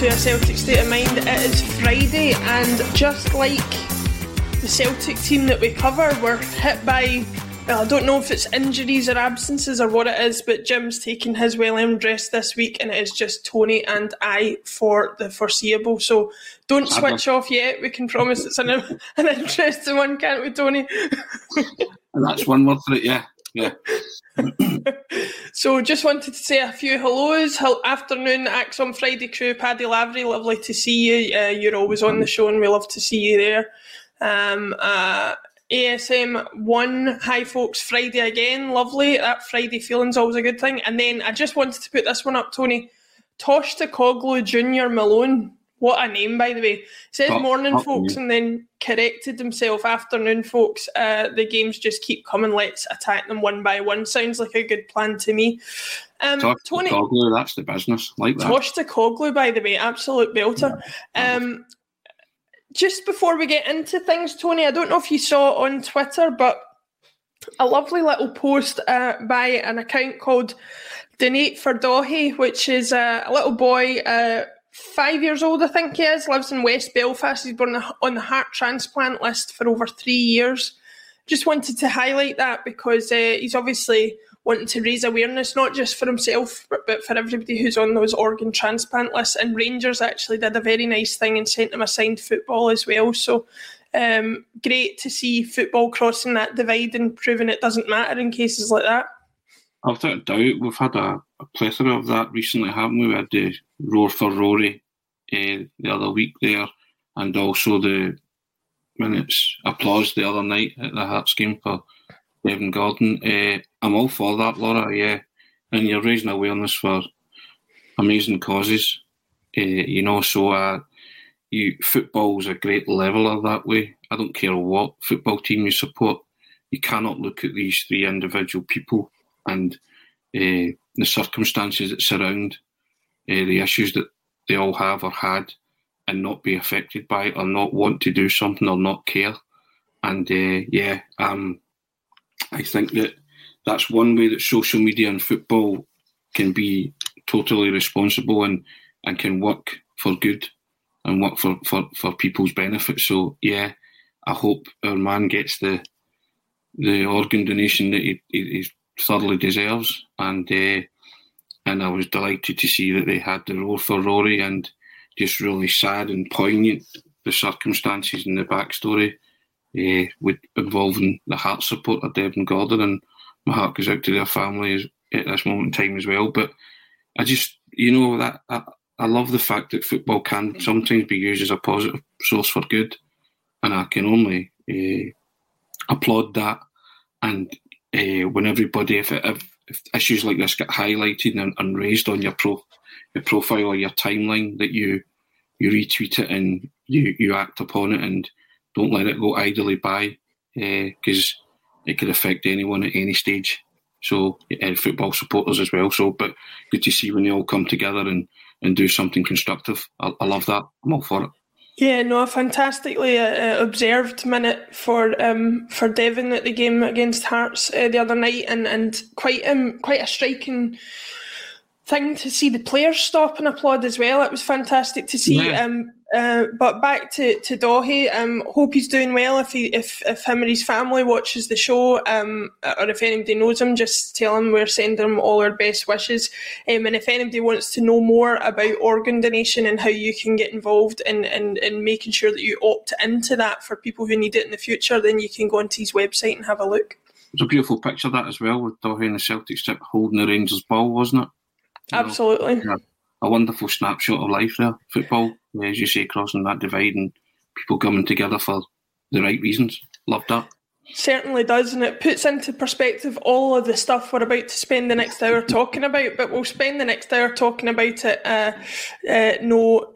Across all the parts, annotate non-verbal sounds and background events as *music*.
To a Celtic State of Mind. It is Friday, and just like the Celtic team that we cover, we're hit by. Well, I don't know if it's injuries or absences or what it is, but Jim's taking his well earned rest this week, and it is just Tony and I for the foreseeable. So don't switch off yet. We can promise it's an, *laughs* an interesting one, can't we, Tony? *laughs* And that's one word for it, yeah. Yeah. *laughs* So just wanted to say a few hellos. Hel- afternoon, ACSOM Friday crew, Paddy Lavery, lovely to see you. Uh, you're always on the show and we love to see you there. Um, uh, ASM one, hi folks, Friday again, lovely. That Friday feeling's always a good thing. And then I just wanted to put this one up, Tony. Tosh Koglu Junior Malone. What a name, by the way. It says Oh, morning, oh, folks, yeah. and then corrected himself. Afternoon, folks. Uh, the games just keep coming. Let's attack them one by one. Sounds like a good plan to me. Um, Talk to Tony, Coglu, that's the business. Like that. Tosh Koglu, by the way, absolute belter. Um, just before we get into things, Tony, I don't know if you saw on Twitter, but a lovely little post uh, by an account called Donate for Daithí, which is uh, a little boy, uh, five years old, I think he is, lives in West Belfast. He's been on the- heart transplant list for over three years. Just wanted to highlight that because uh, he's obviously wanting to raise awareness, not just for himself, but, for everybody who's on those organ transplant lists. And Rangers actually did a very nice thing and sent him a signed football as well. So um, great to see football crossing that divide and proving it doesn't matter in cases like that. Without doubt, we've had a, a plethora of that recently, haven't we? We had the Roar for Rory uh, the other week there, and also the minutes applause the other night at the Hearts game for Devin Gordon. Uh, I'm all for that, Laura. Yeah, and you're raising awareness for amazing causes. Uh, you know, so uh, you football's a great leveler that way. I don't care what football team you support. You cannot look at these three individual people and uh, the circumstances that surround uh, the issues that they all have or had and not be affected by it or not want to do something or not care. And uh, yeah, um, I think that that's one way that social media and football can be totally responsible and, and can work for good and work for, for, for people's benefit. So yeah, I hope our man gets the the organ donation that he, he, he thoroughly deserves. And uh, and I was delighted to see that they had the Roar for Rory and just really sad and poignant the circumstances and the backstory uh, with involving the heart support of Devin Gordon and my heart goes out to their families at this moment in time as well. But I just, you know, that I, I love the fact that football can sometimes be used as a positive source for good, and I can only uh, applaud that. And uh, when everybody, if, if, if, issues like this get highlighted and, and, raised on your pro, your profile or your timeline, that you you retweet it and you you act upon it and don't let it go idly by because uh, it could affect anyone at any stage. So uh, football supporters as well. So, but good to see when they all come together and, and do something constructive. I, I love that. I'm all for it. Yeah, no, a fantastically uh, uh, observed minute for um, for Devin at the game against Hearts uh, the other night, and and quite um quite a striking thing to see the players stop and applaud as well. It was fantastic to see. Yeah. Um, uh, but back to to Daithí. Um, hope he's doing well. If he if if him or his family watches the show, um, or if anybody knows him, just tell him we're sending him all our best wishes. Um, and if anybody wants to know more about organ donation and how you can get involved in, in in making sure that you opt into that for people who need it in the future, then you can go onto his website and have a look. It's a beautiful picture that as well with Daithí and the Celtic strip holding the Rangers ball, wasn't it? Absolutely. Know, a wonderful snapshot of life there. Football, as you say, crossing that divide and people coming together for the right reasons. Love that. Certainly does, and it puts into perspective all of the stuff we're about to spend the next hour talking about. But we'll spend the next hour talking about it. Uh, uh, no,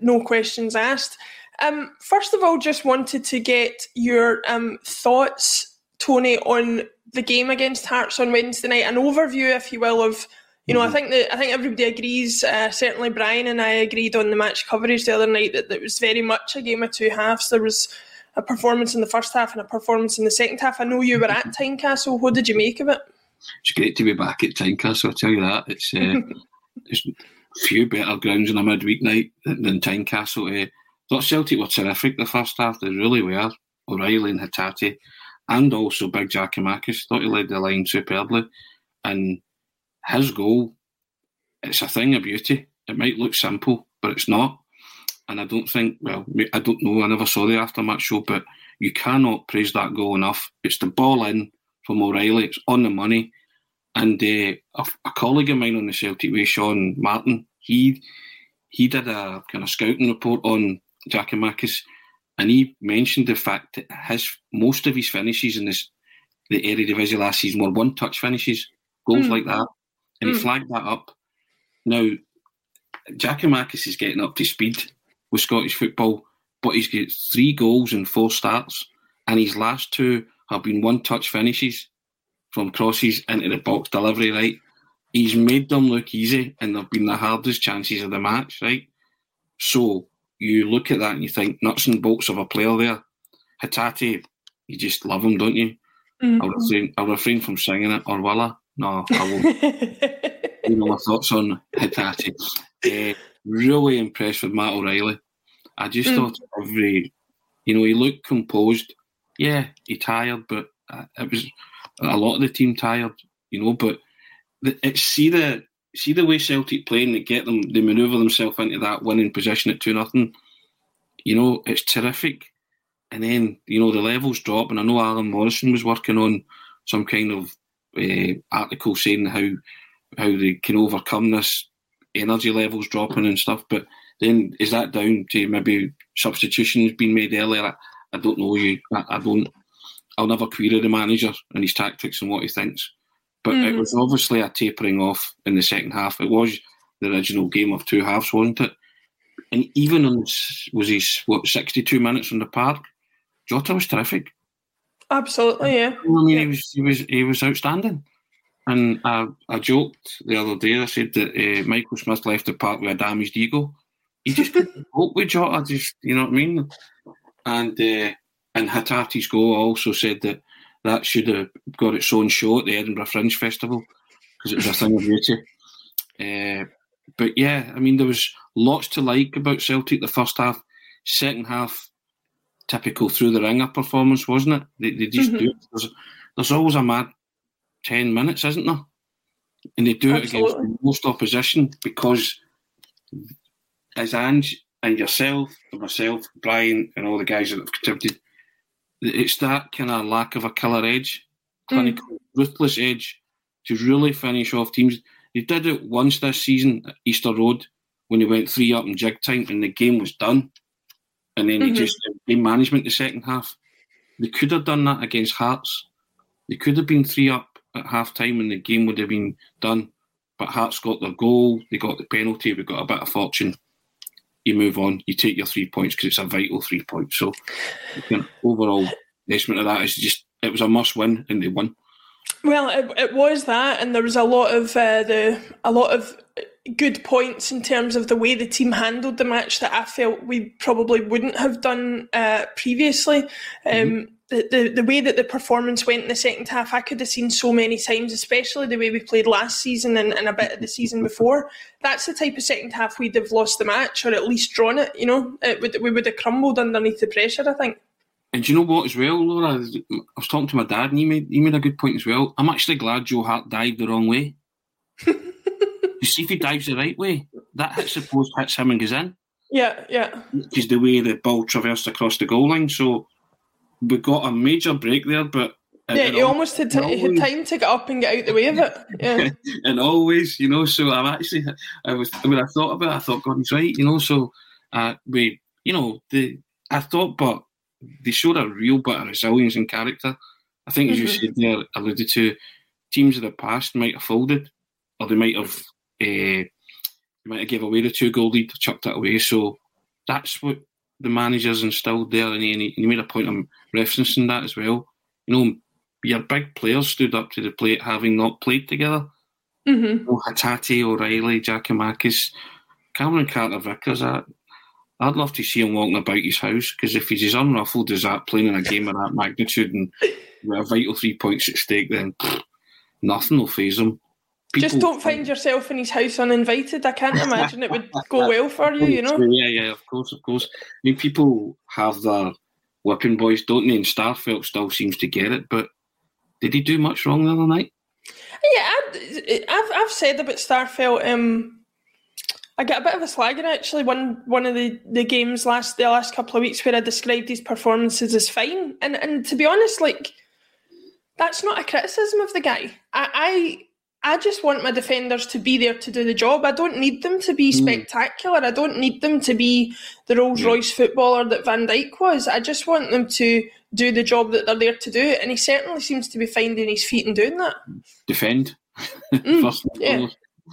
no questions asked. Um, first of all, just wanted to get your um, thoughts, Tony, on the game against Hearts on Wednesday night. An overview, if you will, of you know, mm-hmm. I think that I think everybody agrees. Uh, certainly, Brian and I agreed on the match coverage the other night that, that it was very much a game of two halves. There was a performance in the first half and a performance in the second half. I know you were at *laughs* Tynecastle. What did you make of it? It's great to be back at Tynecastle. I'll tell you that. It's uh, *laughs* there's few better grounds on a midweek night than, than Tynecastle. Uh, thought Celtic were terrific the first half. They really were. O'Riley and Hatate, and also Big Giakoumakis. Thought he led the line superbly, and his goal, it's a thing of beauty. It might look simple, but it's not. And I don't think, well, I don't know, I never saw the aftermatch show, but you cannot praise that goal enough. It's the ball in from O'Riley, it's on the money. And uh, a, a, colleague of mine on the Celtic way, Sean Martin, he he did a kind of scouting report on Giakoumakis, and he mentioned the fact that his most of his finishes in this the Eredivisie last season were one touch finishes, goals mm. like that and he mm. flagged that up. Now, Giakoumakis is getting up to speed with Scottish football, but he's got three goals and four starts, and his last two have been one-touch finishes from crosses into the box delivery. Right, he's made them look easy, and they've been the hardest chances of the match. Right, so you look at that and you think nuts and bolts of a player there. Hatate, you just love him, don't you? Mm-hmm. I'll, refrain, I'll refrain from singing it, or will I? No, I won't. *laughs* you know my thoughts on Hatate. Uh, really impressed with Matt O'Riley. I just mm. thought every, you know, he looked composed. Yeah, he tired, but uh, it was a lot of the team tired, you know. But the, it's see the see the way Celtic play and they get them, they manoeuvre themselves into that winning position at two nothing. You know, it's terrific. And then you know the levels drop, and I know Alan Morrison was working on some kind of uh, article saying how how they can overcome this energy levels dropping and stuff. But then is that down to maybe substitutions being made earlier? I, don't know. You, I, I, don't. I'll never query the manager and his tactics and what he thinks. But mm-hmm. it was obviously a tapering off in the second half. It was the original game of two halves, wasn't it? And even on was he what sixty two minutes on the park, Jota was terrific. Absolutely, yeah. I mean, he was he was he was outstanding. And I, I joked the other day. I said that uh, Michael Smith left the park with a damaged ego. He just couldn't *laughs* cope with Jota. Just you know what I mean. And uh, and Hatate's goal also said that that should have got its own show at the Edinburgh Fringe Festival because it was a thing of beauty. Uh, but yeah, I mean, there was lots to like about Celtic the first half. Second half, typical through the ringer performance, wasn't it? They, they just mm-hmm. do it. There's, there's, always a mad 10 minutes, isn't there? And they do Absolutely. it against most opposition because, as Ange and yourself, and myself, Brian, and all the guys that have contributed, it's that kind of lack of a killer edge, clinical, mm. ruthless edge to really finish off teams. He did it once this season at Easter Road when he went three up in jig time and the game was done. And then mm-hmm. he just game management the second half. They could have done that against Hearts. They could have been three up at half time and the game would have been done. But Hearts got their goal, they got the penalty, we got a bit of fortune. You move on, you take your three points because it's a vital three points. So, overall estimate of that is just it was a must win and they won. Well, it, it was that, and there was a lot of uh, the a lot of good points in terms of the way the team handled the match that I felt we probably wouldn't have done uh, previously. Um, mm-hmm. the, the, the way that the performance went in the second half, I could have seen so many times, especially the way we played last season and, and a bit of the season before. That's the type of second half we'd have lost the match or at least drawn it. You know, it would, we would have crumbled underneath the pressure. I think. And do you know what as well, Laura? I was talking to my dad, and he made he made a good point as well. I'm actually glad Joe Hart dived the wrong way. *laughs* you see, if he dives the right way, that hits the post, hits him, and goes in. Yeah, yeah. Is the way the ball traversed across the goal line. So we got a major break there, but yeah, he almost had, t- had time to get up and get out the way of it. *laughs* Yeah. and always, you know, so I'm actually, I was, when I thought about it, I thought, God, he's right, you know, so uh, we, you know, the, I thought, but they showed a real bit of resilience and character. I think, as mm-hmm. you said there, alluded to, teams of the past might have folded, or they might have uh, might have gave away the two goal lead, chucked it away. So that's what the managers instilled there, and he, he made a point of referencing that as well. You know, your big players stood up to the plate, having not played together. Mm-hmm. You know, Hatate, O'Riley, Giakoumakis, Cameron Carter Vickers. I, I'd love to see him walking about his house because if he's as unruffled as that, playing in a game of that magnitude and with a vital three points at stake, then pff, nothing will phase him. People, Just don't find yourself in his house uninvited. I can't imagine it would *laughs* go well for you, you know? Yeah, yeah, of course, of course. I mean, people have their whipping boys, don't they? And Starfelt still seems to get it, but did he do much wrong the other night? Yeah, I've, I've said about Starfelt. Um, I get a bit of a slagging actually. One one of the, the games last the last couple of weeks where I described his performances as fine, and and to be honest, like that's not a criticism of the guy. I I, I just want my defenders to be there to do the job. I don't need them to be mm. spectacular. I don't need them to be the Rolls Royce footballer that Van Dijk was. I just want them to do the job that they're there to do, and he certainly seems to be finding his feet and doing that. Defend. Mm, *laughs* First yeah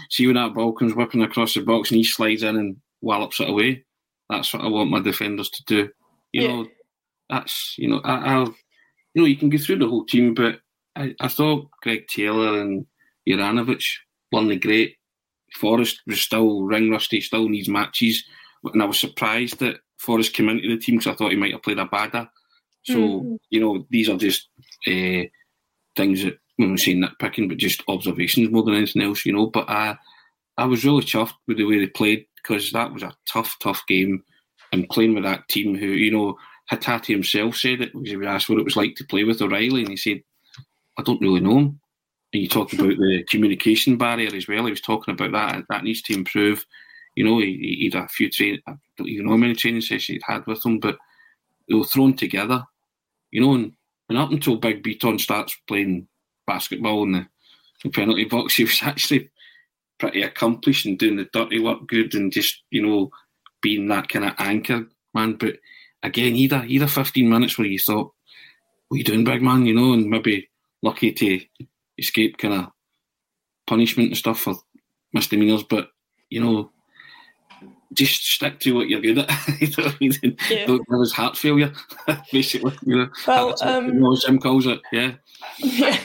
see when that ball comes whipping across the box and he slides in and wallops it away. That's what I want my defenders to do. You yeah. know, that's you know, I, I, you know, you can go through the whole team, but I, I thought Greg Taylor and Juranovic won the great. Forrest was still ring rusty, still needs matches, and I was surprised that Forrest came into the team because I thought he might have played Abada. So mm. you know, these are just uh, things that when I'm saying nitpicking, but just observations more than anything else, you know. But I, I was really chuffed with the way they played because that was a tough, tough game. And playing with that team who, you know, Hatate himself said it because he was asked what it was like to play with O'Riley, and he said, I don't really know him. You talk about the communication barrier as well. He was talking about that, that needs to improve. You know, he, he had a few training, I don't even know how many training sessions he'd had with him, but they were thrown together, you know, and, and up until Big Bitton starts playing basketball in the, the penalty box. He was *laughs* actually pretty accomplished and doing the dirty work good and just, you know, being that kind of anchor man. But again, either either fifteen minutes where you thought, "What are you doing, big man?" You know, and maybe lucky to escape kind of punishment and stuff for misdemeanors. But you know, just stick to what you're good at. *laughs* you know I mean? Yeah. Don't have his heart failure, *laughs* basically. You know, Well, um, what- you know, Jim calls it. Yeah. *laughs* Yeah.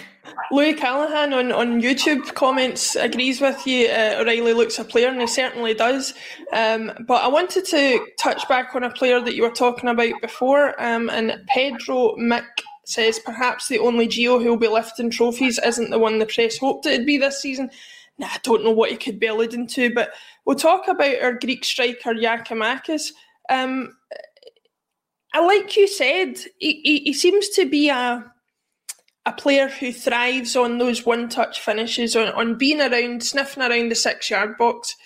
Louis Callahan on, on YouTube comments agrees with you. Uh, O'Riley looks a player, and he certainly does. Um, but I wanted to touch back on a player that you were talking about before. Um, and Pedro Mick says perhaps the only Geo who will be lifting trophies isn't the one the press hoped it'd be this season. Nah, I don't know what he could be alluding to, but we'll talk about our Greek striker Giakoumakis. Um, I like you said, he, he, he seems to be a a player who thrives on those one touch finishes, on, on being around, sniffing around the six yard box.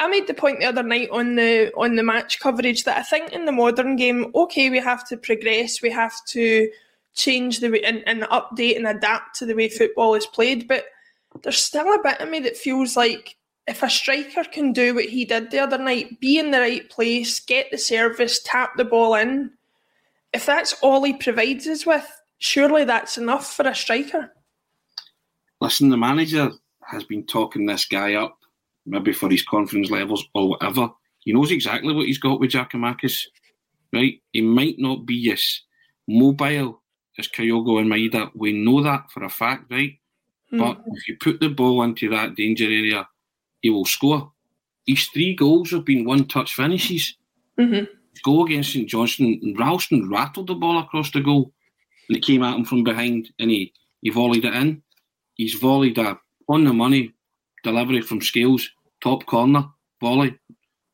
I made the point the other night on the on the match coverage that I think in the modern game, okay, we have to progress, we have to change the way and, and update and adapt to the way football is played, but there's still a bit of me that feels like if a striker can do what he did the other night, be in the right place, get the service, tap the ball in, if that's all he provides us with, surely that's enough for a striker. Listen, the manager has been talking this guy up, maybe for his confidence levels or whatever. He knows exactly what he's got with Giakoumakis, right? He might not be as mobile as Kyogo and Maeda. We know that for a fact, right? But if you put the ball into that danger area, he will score. His three goals have been one touch finishes. Mhm. His goal against St Johnstone, and Ralston rattled the ball across the goal and it came at him from behind and he, he volleyed it in. He's volleyed a on the money delivery from Scales, top corner, volley,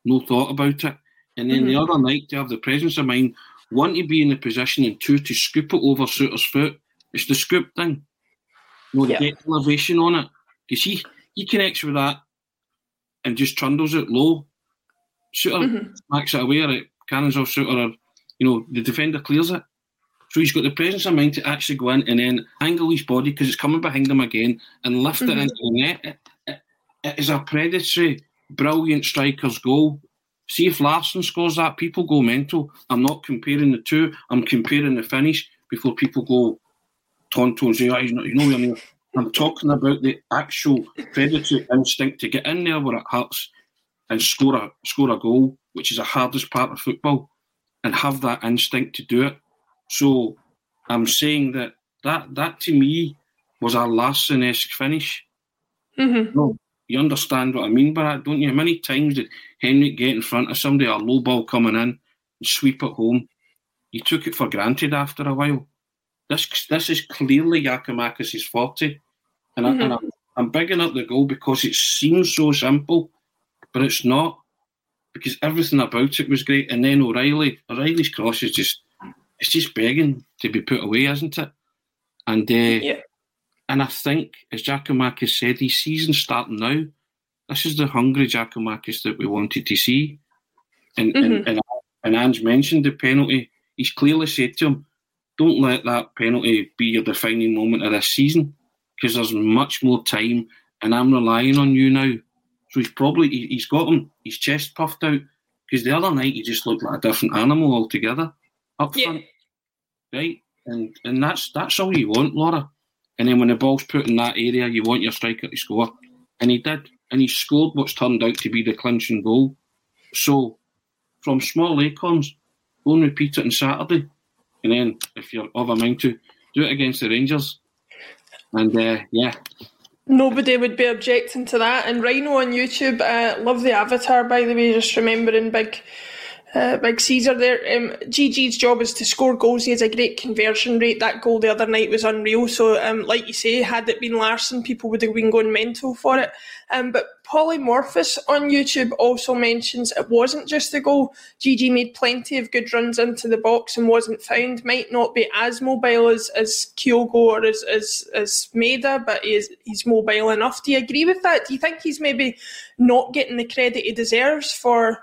no thought about it. And then the other night to have the presence of mind, one to be in the position and two to scoop it over Souttar's foot. It's the scoop thing. You know, Yeah. get elevation on it. Because he, he connects with that and just trundles it low. Souttar mm-hmm. smacks it away or it cannons off Souttar or, you know, the defender clears it. So he's got the presence of mind to actually go in and then angle his body because it's coming behind him again and lift it mm-hmm. into the net. It, it, it is a predatory, brilliant striker's goal. See if Larsson scores that, people go mental. I'm not comparing the two. I'm comparing the finish before people go tonto and say, oh, he's not, you know what I mean? I'm talking about the actual predatory instinct to get in there where it hurts and score a score a goal, which is the hardest part of football, and have that instinct to do it. So I'm saying that that, that to me was a Larsson-esque finish. Mhm. No, you understand what I mean by that, don't you? Many times did Henrik get in front of somebody, a low ball coming in, and sweep it home. You took it for granted after a while. This this is clearly Giakoumakis' forte, and, I, and I'm, I'm bigging up the goal because it seems so simple, but it's not because everything about it was great. And then O'Riley, O'Riley's cross is just it's just begging to be put away, isn't it? And uh, Yeah. And I think, as Giakoumakis said, his season's starting now. This is the hungry Giakoumakis that we wanted to see. And and, mm-hmm. and and Ange mentioned the penalty. He's clearly said to him, "Don't let that penalty be your defining moment of this season, because there's much more time, and I'm relying on you now." So he's probably he- he's got him his chest puffed out because the other night he just looked like a different animal altogether up Yeah. front, right? And and that's that's all you want, Laura. And then when the ball's put in that area, you want your striker to score. And he did. And he scored what's turned out to be the clinching goal. So, from small acorns, go and repeat it on Saturday. And then, if you're of a mind to, do it against the Rangers. And uh, yeah, Nobody would be objecting to that. And Rhino on YouTube, uh, love the avatar, by the way, just remembering big. Uh, Big Caesar there. Um, GG's job is to score goals. He has a great conversion rate. That goal the other night was unreal. So, um, like you say, had it been Larsson, people would have been going mental for it. Um, but Polymorphous on YouTube also mentions it wasn't just the goal. GG made plenty of good runs into the box and wasn't found. Might not be as mobile as, as Kyogo or as, as, as Maeda, but he is, he's mobile enough. Do you agree with that? Do you think he's maybe not getting the credit he deserves for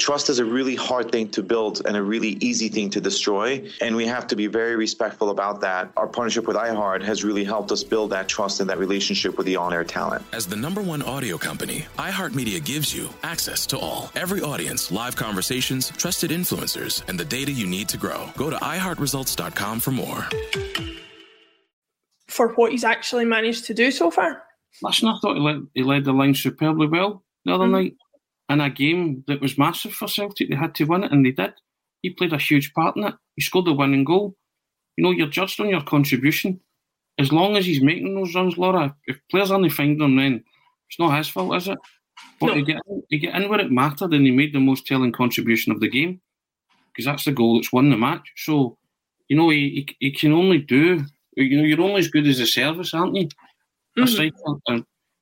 Trust is a really hard thing to build and a really easy thing to destroy. And we have to be very respectful about that. Our partnership with iHeart has really helped us build that trust and that relationship with the on air talent. As the number one audio company, iHeartMedia gives you access to all. Every audience, live conversations, trusted influencers, and the data you need to grow. Go to iHeartResults.com for more. For what he's actually managed to do so far. Listen, I thought he led, he led the line superbly well the other mm-hmm. night in a game that was massive for Celtic. They had to win it, and they did. He played a huge part in it. He scored the winning goal. You know, you're judged on your contribution. As long as he's making those runs, Laura, if players only find them, then it's not his fault, is it? But no. he, get, he get in where it mattered and he made the most telling contribution of the game because that's the goal that's won the match. So, you know, he, he, he, can only do, you know, you're only as good as a service, aren't you? Mm-hmm.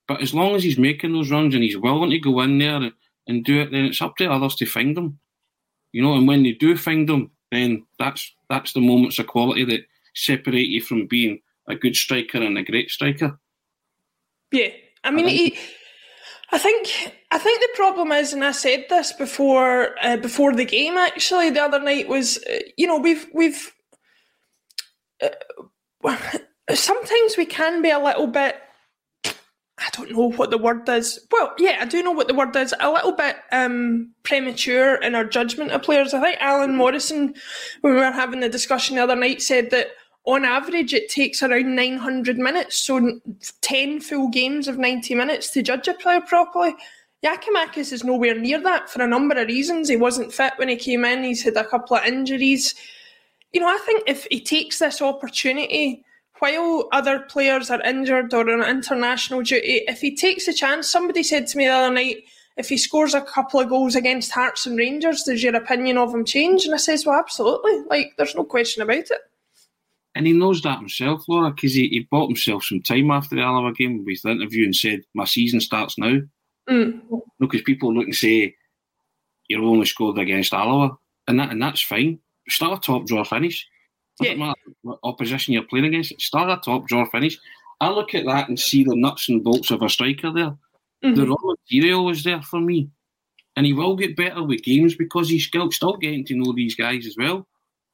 but as long as he's making those runs and he's willing to go in there and do it, then it's up to others to find them. You know, and when they do find them, then that's that's the moments of quality that separate you from being a good striker and a great striker. Yeah, I mean, I think, he, I think I think the problem is, and I said this before uh, before the game. Actually, the other night was, uh, you know, we've we've uh, *laughs* sometimes we can be a little bit I don't know what the word is. Well, yeah, I do know what the word is. A little bit um, premature in our judgment of players. I think Alan Morrison, when we were having the discussion the other night, said that on average it takes around 900 minutes, so 10 full games of 90 minutes to judge a player properly. Giakoumakis is nowhere near that for a number of reasons. He wasn't fit when he came in, he's had a couple of injuries. You know, I think if he takes this opportunity while other players are injured or on international duty, if he takes a chance, somebody said to me the other night, if he scores a couple of goals against Hearts and Rangers, does your opinion of him change? And I says, well, absolutely. Like, there's no question about it. And he knows that himself, Laura, because he, he bought himself some time after the Alloa game with the interview and said, my season starts now. Mm. Because people look and say, you're only scored against Alloa, and that and that's fine. Start a top draw finish. Doesn't yeah. matter what opposition you're playing against. Start a top draw finish. I look at that and see the nuts and bolts of a striker there. Mm-hmm. The raw material is there for me. And he will get better with games because he's still, still getting to know these guys as well.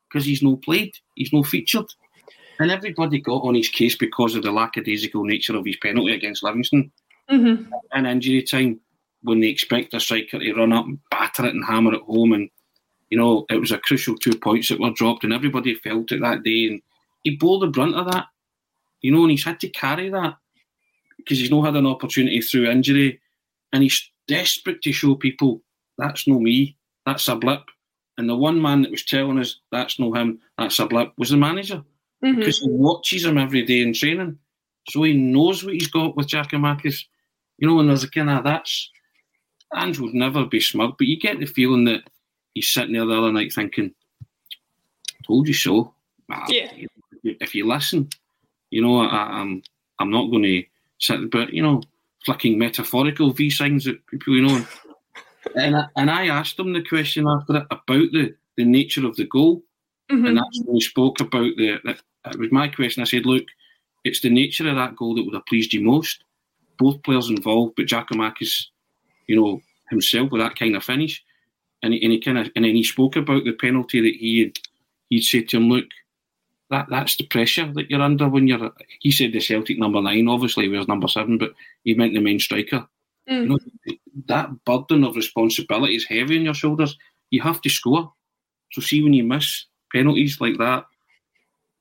Because he's no played, he's no featured. And everybody got on his case because of the lackadaisical nature of his penalty against Livingston. Mm-hmm. And injury time, when they expect a striker to run up and batter it and hammer it home and you know, it was a crucial two points that were dropped, and everybody felt it that day. And he bore the brunt of that, you know, and he's had to carry that because he's not had an opportunity through injury, and he's desperate to show people that's no me, that's a blip. And the one man that was telling us that's no him, that's a blip, was the manager mm-hmm. because he watches him every day in training, so he knows what he's got with Giakoumakis. You know, and there's a kind of that's Ange would never be smug, but you get the feeling that he's sitting there the other night thinking, "Told you so." Yeah. If you listen, you know, I, am I'm, I'm not going to sit, but you know, flicking metaphorical V signs at people, you know. *laughs* and I, and I asked him the question after it about the the nature of the goal, mm-hmm. and that's when he spoke about the. It was my question. I said, "Look, it's the nature of that goal that would have pleased you most. Both players involved, but Giakoumakis, you know, himself with that kind of finish." And he, and he kind of and then he spoke about the penalty that he had. He'd said to him, "Look, that that's the pressure that you're under when you're." He said the Celtic number nine, obviously, was number seven, but he meant the main striker. Mm. You know, that burden of responsibility is heavy on your shoulders. You have to score. So see when you miss penalties like that,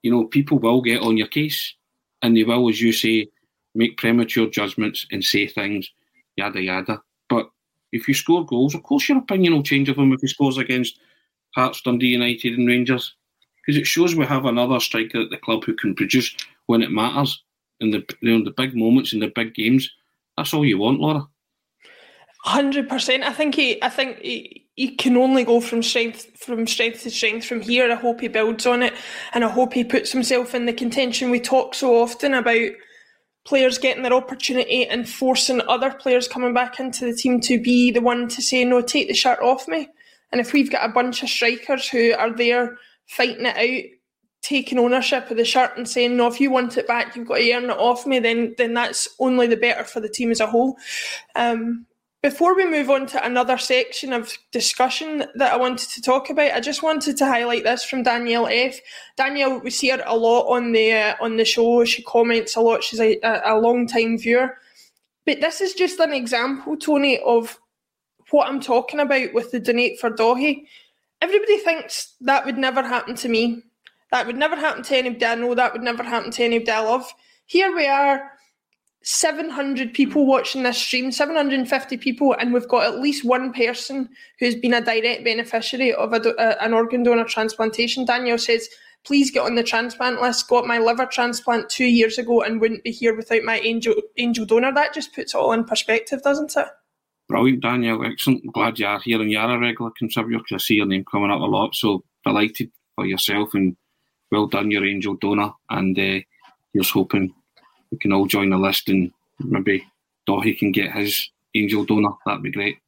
you know people will get on your case, and they will, as you say, make premature judgments and say things, yada yada. If you score goals, of course your opinion will change of him if he scores against Hearts, Dundee United, and Rangers, because it shows we have another striker at the club who can produce when it matters in the you know, the big moments in the big games. That's all you want, Laura. Hundred percent. I think he. I think he, he can only go from strength from strength to strength from here. I hope he builds on it, and I hope he puts himself in the contention. We talk so often about players getting their opportunity and forcing other players coming back into the team to be the one to say, no, take the shirt off me. And if we've got a bunch of strikers who are there fighting it out, taking ownership of the shirt and saying, no, if you want it back, you've got to earn it off me, then then that's only the better for the team as a whole. Um, before we move on to another section of discussion that I wanted to talk about, I just wanted to highlight this from Danielle F. Danielle, we see her a lot on the uh, on the show. She comments a lot. She's a, a, long time viewer. But this is just an example, Tony, of what I'm talking about with the donate for Daithí. Everybody thinks that would never happen to me. That would never happen to anybody I know. That would never happen to anybody I love. Here we are 700 people watching this stream, 750 people, and we've got at least one person who's been a direct beneficiary of a, a, an organ donor transplantation. Daniel says, please get on the transplant list. Got my liver transplant two years ago and wouldn't be here without my angel angel donor. That just puts it all in perspective, doesn't it? Brilliant, Daniel. Excellent. Glad you are here and you're a regular contributor because I see your name coming up a lot. So delighted for yourself and well done, your angel donor. And uh, here's hoping we can all join the list and maybe Daithí can get his angel donor. That'd be great.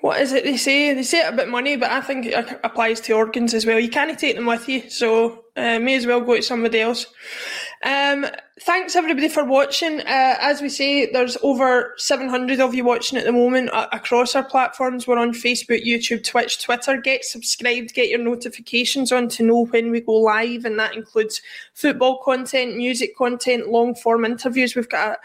What is it they say? They say it about money, but I think it applies to organs as well. You can't take them with you, so uh, may as well go to somebody else. Um, thanks everybody for watching. Uh, as we say, there's over 700 of you watching at the moment uh, across our platforms. We're on Facebook, YouTube, Twitch, Twitter. Get subscribed, get your notifications on to know when we go live, and that includes football content, music content, long form interviews. We've got a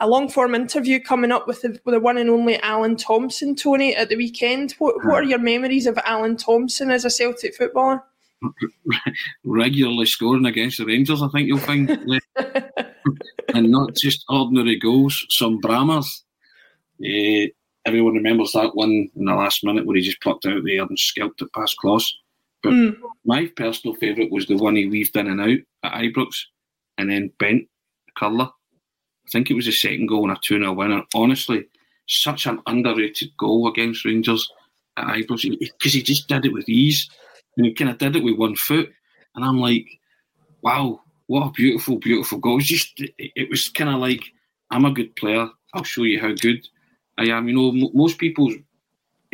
a long form interview coming up with the, with the one and only Alan Thompson, Tony, at the weekend. What, what are your memories of Alan Thompson as a Celtic footballer? *laughs* Regularly scoring against the Rangers, I think you'll find. *laughs* and not just ordinary goals, some brammers. Uh, everyone remembers that one in the last minute where he just plucked out the there and scalped it past Klos. But mm. my personal favourite was the one he weaved in and out at Ibrox and then bent the curler. I think it was the second goal in a 2 0 winner. Honestly, such an underrated goal against Rangers at Ibrox because he just did it with ease and he kind of did it with one foot. And I'm like, wow, what a beautiful, beautiful goal. It was just, it was kind of like, I'm a good player. I'll show you how good I am. You know, m- most people's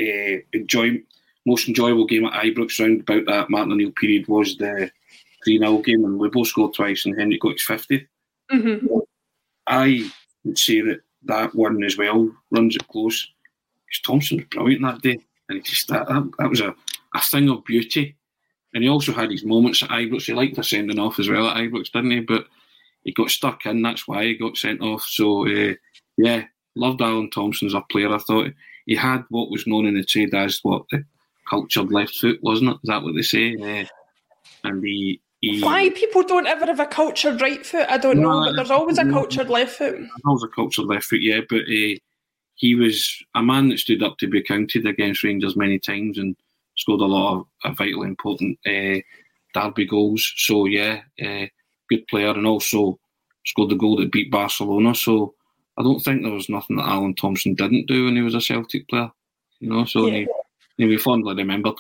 uh, enjoy most enjoyable game at Ibrox round about that Martin O'Neill period was the 3 0 game, and we both scored twice, and Henry got his 50th. Mm-hmm. I would say that that one as well runs it close. Because Thompson was brilliant that day, and he just that, that, that was a, a thing of beauty. And he also had his moments at Ibrox. He liked a sending off as well at Ibrox, didn't he? But he got stuck in. That's why he got sent off. So uh, yeah, loved Alan Thompson as a player. I thought he had what was known in the trade as what the cultured left foot, wasn't it? Is that what they say? Uh, and he he, Why people don't ever have a cultured right foot, I don't no, know, but there's always a cultured left foot. There's always a cultured left foot, yeah. But uh, he was a man that stood up to be counted against Rangers many times and scored a lot of, vitally important uh, derby goals. So yeah, uh, good player, and also scored the goal that beat Barcelona. So I don't think there was nothing that Alan Thompson didn't do when he was a Celtic player. You know, so yeah. he, he'll be fondly remembered.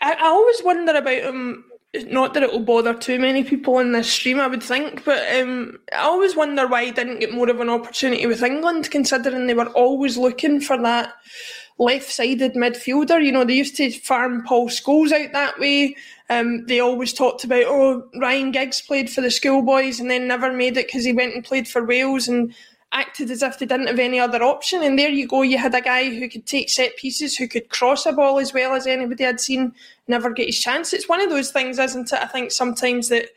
I, I always wonder about him not that it will bother too many people in this stream, I would think, but um, I always wonder why he didn't get more of an opportunity with England, considering they were always looking for that left-sided midfielder. You know, they used to farm Paul Scholes out that way. Um, they always talked about, oh, Ryan Giggs played for the schoolboys and then never made it because he went and played for Wales. And acted as if they didn't have any other option. And there you go, you had a guy who could take set pieces, who could cross a ball as well as anybody had seen, never get his chance. It's one of those things, isn't it? I think sometimes that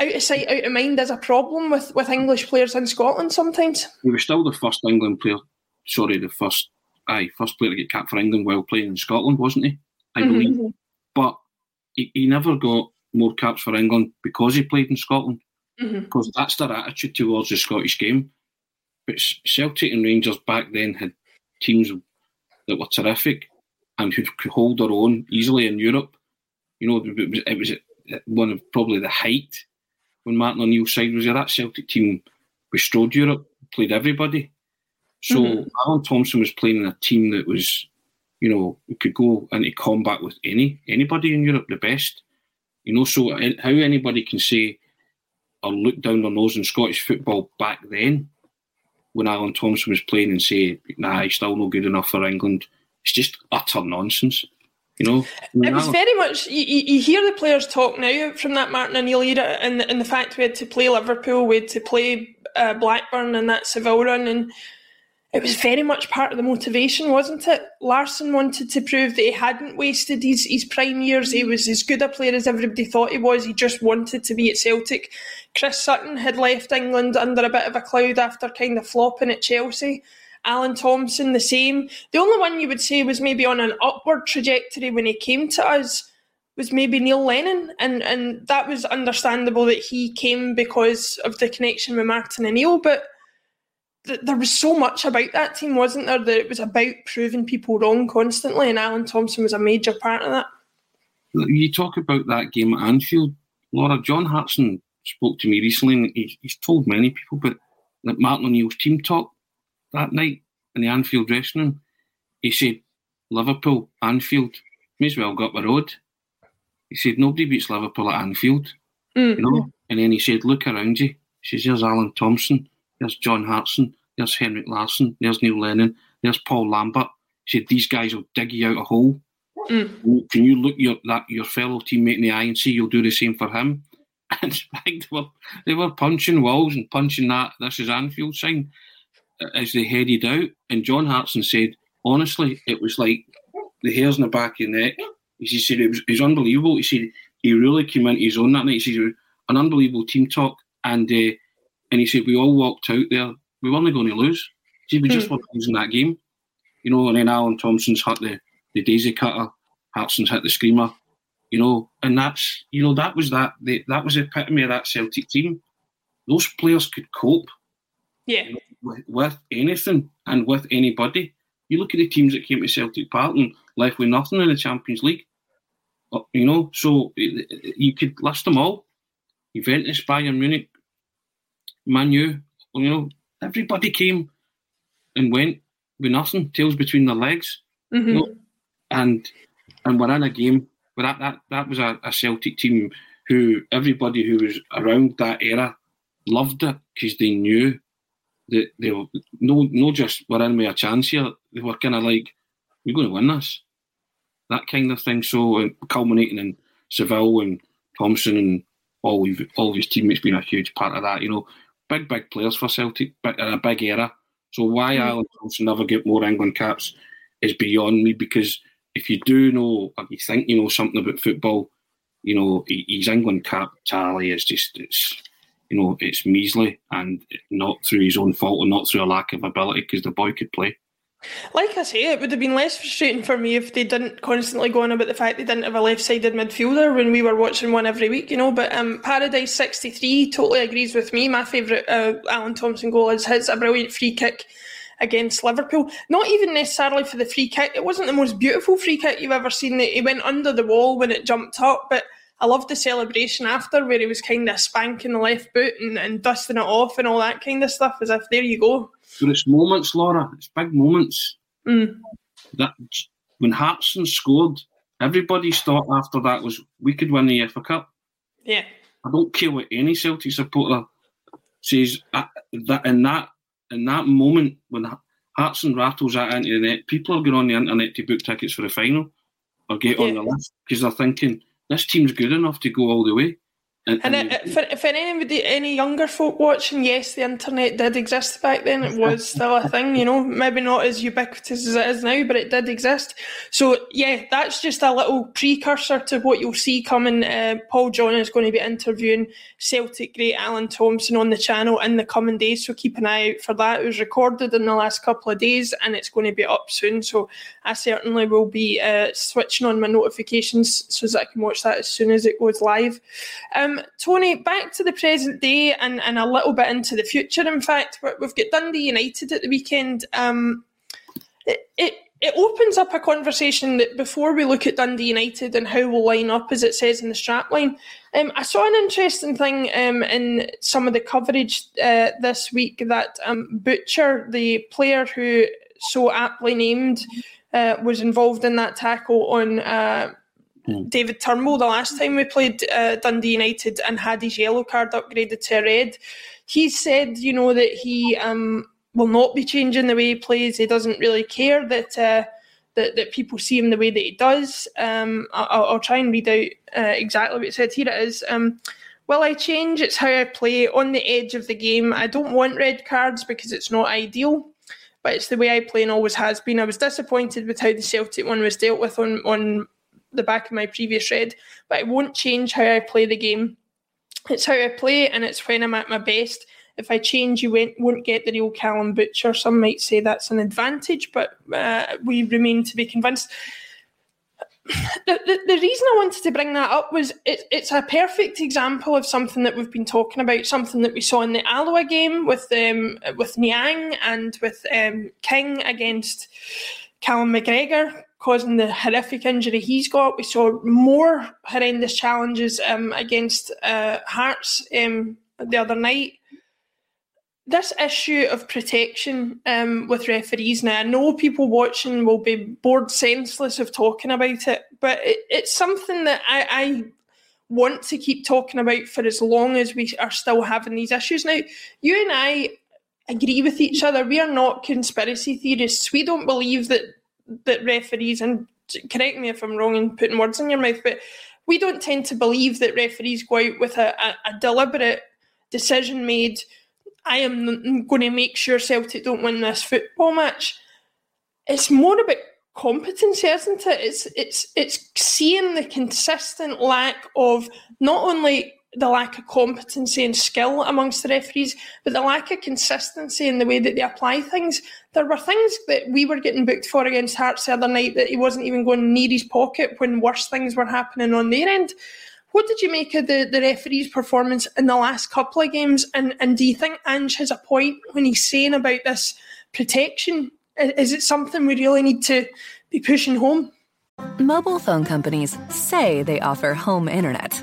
out of sight, out of mind is a problem with, with English players in Scotland sometimes. He was still the first England player, sorry, the first aye, first player to get capped for England while playing in Scotland, wasn't he? I mm-hmm. believe. But he, he never got more caps for England because he played in Scotland mm-hmm. because that's their attitude towards the Scottish game. But Celtic and Rangers back then had teams that were terrific and who could hold their own easily in Europe. You know, it was, it was one of probably the height when Martin O'Neill's side was there. That Celtic team bestrode Europe, played everybody. So mm-hmm. Alan Thompson was playing in a team that was you know, could go into combat with any anybody in Europe, the best. You know, so how anybody can say or look down their nose in Scottish football back then when Alan Thompson was playing and say, nah, he's still not good enough for England. It's just utter nonsense. You know, it was very much. You, you, hear the players talk now from that Martin O'Neill era, and, and the fact we had to play Liverpool, we had to play uh, Blackburn, and that Seville run, and it was very much part of the motivation, wasn't it? Larsson wanted to prove that he hadn't wasted his, his prime years. He was as good a player as everybody thought he was. He just wanted to be at Celtic. Chris Sutton had left England under a bit of a cloud after kind of flopping at Chelsea. Alan Thompson, the same. The only one you would say was maybe on an upward trajectory when he came to us was maybe Neil Lennon, and and that was understandable that he came because of the connection with Martin O'Neill, but th- there was so much about that team, wasn't there? That it was about proving people wrong constantly, and Alan Thompson was a major part of that. You talk about that game at Anfield, Laura. John Hartson spoke to me recently, and he, he's told many people, but that Martin O'Neill's team talk that night in the Anfield dressing room, he said, Liverpool, Anfield, may as well go up the road. He said, nobody beats Liverpool at Anfield. Mm. You know? And then he said, look around you. He says, there's Alan Thompson, there's John Hartson, there's Henrik Larsson, there's Neil Lennon, there's Paul Lambert. He said, these guys will dig you out a hole. Mm. Can you look your that your fellow teammate in the eye and see you'll do the same for him? *laughs* And they were, they were punching walls and punching that, this is Anfield sign as they headed out. And John Hartson said, honestly, it was like the hairs in the back of your neck. He said it was, it was unbelievable. He said he really came into his own that night. He said an unbelievable team talk. And uh, and he said we all walked out there. We weren't going to lose. He said we just weren't losing that game. You know, and then Alan Thompson's hit the, the daisy cutter. Hartson's hit the screamer. You know, and that's you know that was that the, that was the epitome of that Celtic team. Those players could cope Yeah. with, with anything and with anybody. You look at the teams that came to Celtic Park and left with nothing in the Champions League. Uh, You know, so uh, you could list them all. Juventus, Bayern Munich, Man U, you know, everybody came and went with nothing, tails between their legs. Mhm. You know, and and we're in a game. But that that, that was a, a Celtic team who everybody who was around that era loved it because they knew that they were no no just we're in with a chance here. They were kind of like we're going to win this, that kind of thing. So culminating in Seville and Thompson and all all of his teammates being a huge part of that. You know, big big players for Celtic, in a big era. So why mm. Alan Thompson never get more England caps is beyond me because if you do know or you think you know something about football, you know his England cap tally is just it's you know it's measly and not through his own fault and not through a lack of ability because the boy could play. Like I say, it would have been less frustrating for me if they didn't constantly go on about the fact they didn't have a left-sided midfielder when we were watching one every week, you know. But um, Paradise sixty three totally agrees with me. My favourite uh, Alan Thompson goal is his a brilliant free kick against Liverpool. Not even necessarily for the free kick. It wasn't the most beautiful free kick you've ever seen. He went under the wall when it jumped up, but I loved the celebration after where he was kind of spanking the left boot and, and dusting it off and all that kind of stuff. As if there you go. But it's moments, Laura. It's big moments. Mm. That when Hartson scored, everybody's thought after that was we could win the FA Cup. Yeah. I don't care what any Celtic supporter says. uh, That in that in that moment when Hartson rattles that into the net, people are going on the internet to book tickets for the final or get on the list because they're thinking this team's good enough to go all the way. And, And and it, for, for anybody, any younger folk watching, yes, the internet did exist back then. It was still a thing, you know, maybe not as ubiquitous as it is now, but it did exist. So, yeah, that's just a little precursor to what you'll see coming. Uh, Paul John is going to be interviewing Celtic great Alan Thompson on the channel in the coming days, so keep an eye out for that. It was recorded in the last couple of days and it's going to be up soon. So, I certainly will be uh, switching on my notifications so that I can watch that as soon as it goes live. Um, Tony, back to the present day and, and a little bit into the future. In fact, We- we've got Dundee United at the weekend. Um, it, it it opens up a conversation that before we look at Dundee United and how we'll line up, as it says in the strapline, um, I saw an interesting thing um, in some of the coverage uh, this week that um, Butcher, the player who so aptly named uh, was involved in that tackle on uh, David Turnbull the last time we played uh, Dundee United and had his yellow card upgraded to a red. He said, you know, that he um, will not be changing the way he plays. He doesn't really care that uh, that, that people see him the way that he does. Um, I'll, I'll, try and read out uh, exactly what it said. Here it is. Um, Will I change? It's how I play on the edge of the game. I don't want red cards because it's not ideal, but it's the way I play and always has been. I was disappointed with how the Celtic one was dealt with on, on the back of my previous red, but it won't change how I play the game. It's how I play and it's when I'm at my best. If I change, you won't, get the real Callum Butcher. Some might say that's an advantage, but uh, we remain to be convinced the, the, the, reason I wanted to bring that up was it, it's a perfect example of something that we've been talking about, something that we saw in the Alloa game with um, with Niang and with um, King against Callum McGregor, causing the horrific injury he's got. We saw more horrendous challenges um, against uh, Hearts um, the other night this issue of protection um, with referees now, I know people watching will be bored senseless of talking about it, but it, it's something that I, I, want to keep talking about for as long as we are still having these issues. Now, you and I agree with each other. We are not conspiracy theorists. We don't believe that that referees, and correct me if I'm wrong in putting words in your mouth, but we don't tend to believe that referees go out with a, a, a deliberate decision made I am going to make sure Celtic don't win this football match. It's more about competency, isn't it? It's it's it's seeing the consistent lack of not only the lack of competency and skill amongst the referees, but the lack of consistency in the way that they apply things. There were things that we were getting booked for against Hearts the other night that he wasn't even going near his pocket when worse things were happening on their end. What did you make of the, the referee's performance in the last couple of games? And, and do you think Ange has a point when he's saying about this protection? Is it something we really need to be pushing home? Mobile phone companies say they offer home internet.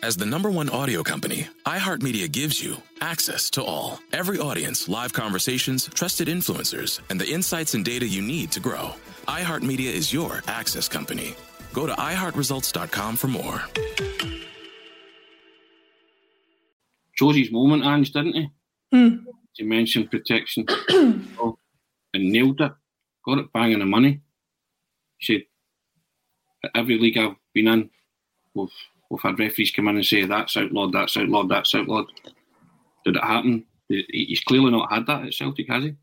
As the number one audio company, iHeartMedia gives you access to all, every audience, live conversations, trusted influencers, and the insights and data you need to grow. iHeartMedia is your access company. Go to iHeartResults.com for more chose his moment, Ange, didn't he? Mm. To mention protection oh, and nailed it. Got it banging the money. She, every league I've been in, we've, we've had referees come in and say that's outlawed, that's outlawed, that's outlawed. Did it happen? He's clearly not had that at Celtic, has he?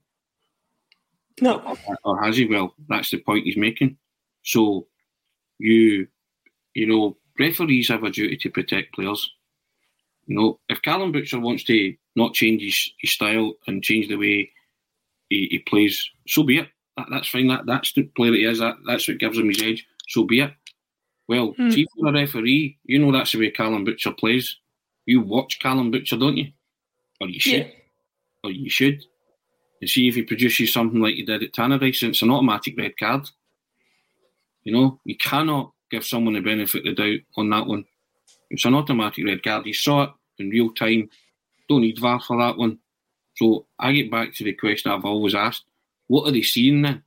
No. Or has he? Well, that's the point he's making. So you, you know, referees have a duty to protect players. You know, if Callum Butcher wants to not change his, his style and change the way he, he plays, so be it. That, that's fine. That that's the player that he is. That, that's what gives him his edge. So be it. Well, hmm. see, for a referee, you know that's the way Callum Butcher plays. You watch Callum Butcher, don't you? Or you should. Yeah. Or you should. And see if he produces something like he did at Tannadice, it's an automatic red card. You know, you cannot give someone the benefit of the doubt on that one. It's an automatic red card. You saw it in real time. Don't need VAR for that one. So I get back to the question I've always asked: What are they seeing then?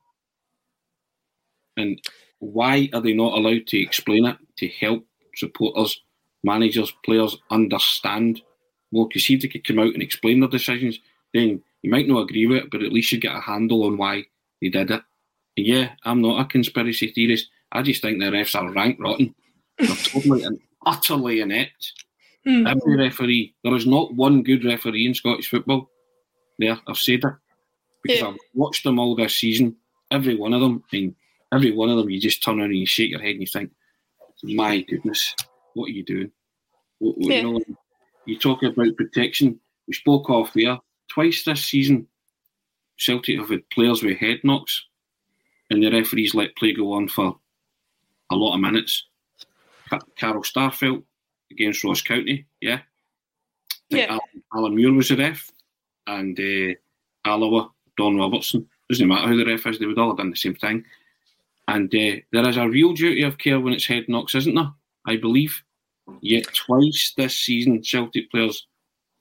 And why are they not allowed to explain it to help supporters, managers, players understand more? Because if they could come out and explain their decisions, then you might not agree with it, but at least you get a handle on why they did it. And yeah, I'm not a conspiracy theorist. I just think the refs are rank rotten. They're totally and utterly inept. Mm. Every referee, there is not one good referee in Scottish football. There, I've said it because yeah. I've watched them all this season. Every one of them, and every one of them, you just turn around and you shake your head and you think, "My goodness, what are you doing?" What, yeah. You know, you talk about protection. We spoke off there twice this season. Celtic have had players with head knocks, and the referees let play go on for a lot of minutes Carl Starfelt against Ross County. Yeah, yeah. Alan, Alan Muir was the ref, and uh, Alloa Don Robertson. Doesn't matter who the ref is; they would all have done the same thing. And uh, there is a real duty of care when it's head knocks, isn't there? I believe. Yet twice this season, Celtic players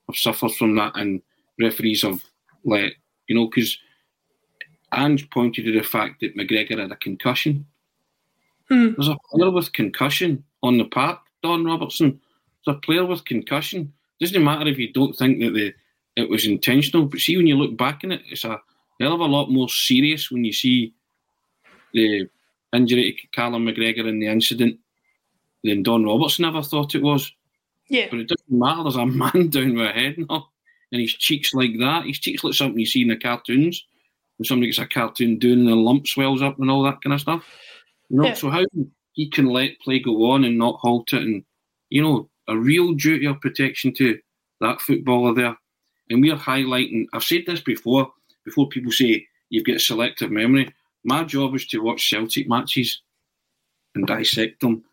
have suffered from that, and referees have let you know because Ange pointed to the fact that McGregor had a concussion. Hmm. There's a player with concussion on the park, Don Robertson. There's a player with concussion. Doesn't matter if you don't think that the it was intentional, but see when you look back in it, it's a hell of a lot more serious when you see the injury to Callum McGregor in the incident than Don Robertson ever thought it was. Yeah. But it doesn't matter. There's a man *laughs* down with a head now, and his cheeks like that. His cheeks like something you see in the cartoons. When somebody gets a cartoon doing and the lump swells up and all that kind of stuff. You know, Yeah. so how he can let play go on and not halt it, and you know, a real duty of protection to that footballer there. And we're highlighting. I've said this before. Before people say you've got selective memory, my job is to watch Celtic matches and dissect them.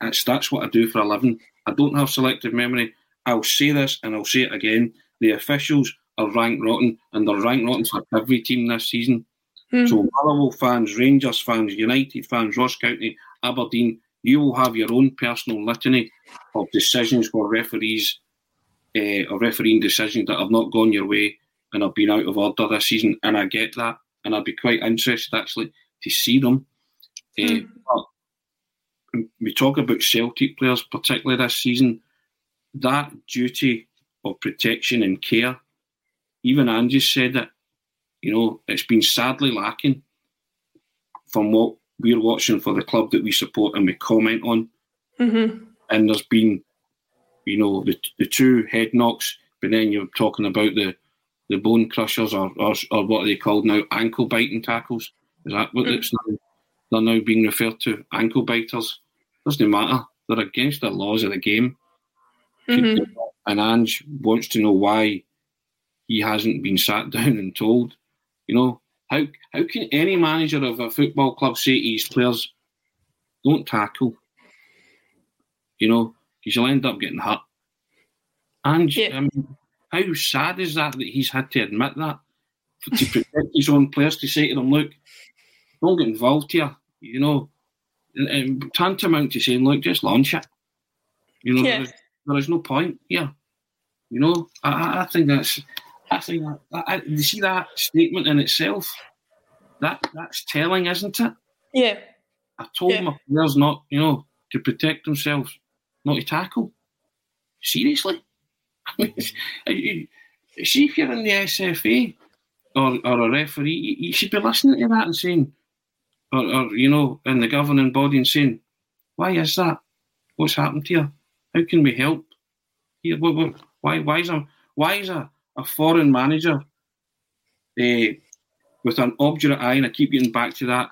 That's that's what I do for a living. I don't have selective memory. I'll say this and I'll say it again. The officials are rank rotten, and they're rank rotten for every team this season. Hmm. So Motherwell fans, Rangers fans, United fans, Ross County, Aberdeen, you will have your own personal litany of decisions where referees uh, or refereeing decisions that have not gone your way and have been out of order this season. And I get that, and I'd be quite interested actually to see them. Uh, but we talk about Celtic players, particularly this season, that duty of protection and care, even Ange said it, you know, it's been sadly lacking from what we're watching for the club that we support and we comment on. Mm-hmm. And there's been, you know, the the two head knocks, but then you're talking about the the bone crushers or or, or what are they called now, ankle biting tackles. Is that what it's now? They're now being referred to ankle biters. Doesn't matter. They're against the laws of the game. Mhm. And Ange wants to know why he hasn't been sat *laughs* down and told. You know, how how can any manager of a football club say to his players, don't tackle? You know, because you'll end up getting hurt. And I mean, how sad is that that he's had to admit that to protect *laughs* his own players to say to them, look, don't get involved here. You know, and, and tantamount to saying, look, just launch it. You know, Yeah. there, is, there is no point here. You know, I- I, think that's, I think that, I, you see that statement in itself. That that's telling, isn't it? Yeah. I told Yeah. my players not, you know, to protect themselves, not to tackle. Seriously, I mean, see if you're in the SFA or, or a referee, you, you should be listening to that and saying, or, or you know, in the governing body and saying, why is that? What's happened here? How can we help? Here, what, what, why, why is a why is a, a foreign manager eh, with an obdurate eye, and I keep getting back to that,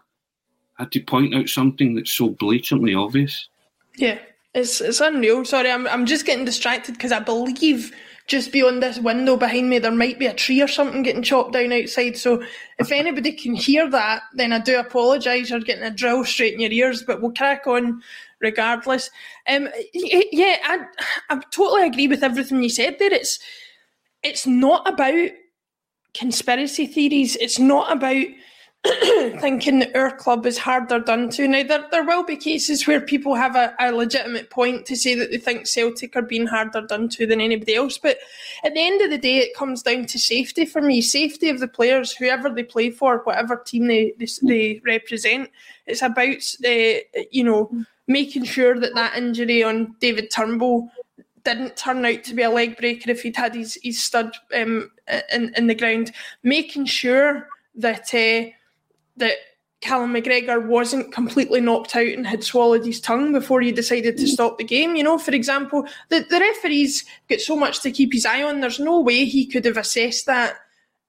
had to point out something that's so blatantly obvious. Yeah, it's it's unreal. Sorry, I'm I'm just getting distracted because I believe just beyond this window behind me there might be a tree or something getting chopped down outside. So if anybody can hear that, then I do apologise. You're getting a drill straight in your ears, but we'll crack on regardless. Um, yeah, I I totally agree with everything you said there. It's it's not about conspiracy theories. It's not about *coughs* thinking that our club is harder done to. Now, there, there will be cases where people have a, a legitimate point to say that they think Celtic are being harder done to than anybody else. But at the end of the day, it comes down to safety for me. Safety of the players, whoever they play for, whatever team they, they, they represent. It's about, uh, you know, making sure that that injury on David Turnbull didn't turn out to be a leg breaker if he'd had his, his stud um, in, in the ground. Making sure that uh, that Callum McGregor wasn't completely knocked out and had swallowed his tongue before he decided to stop the game. You know, for example, the, the referees get so much to keep his eye on, there's no way he could have assessed that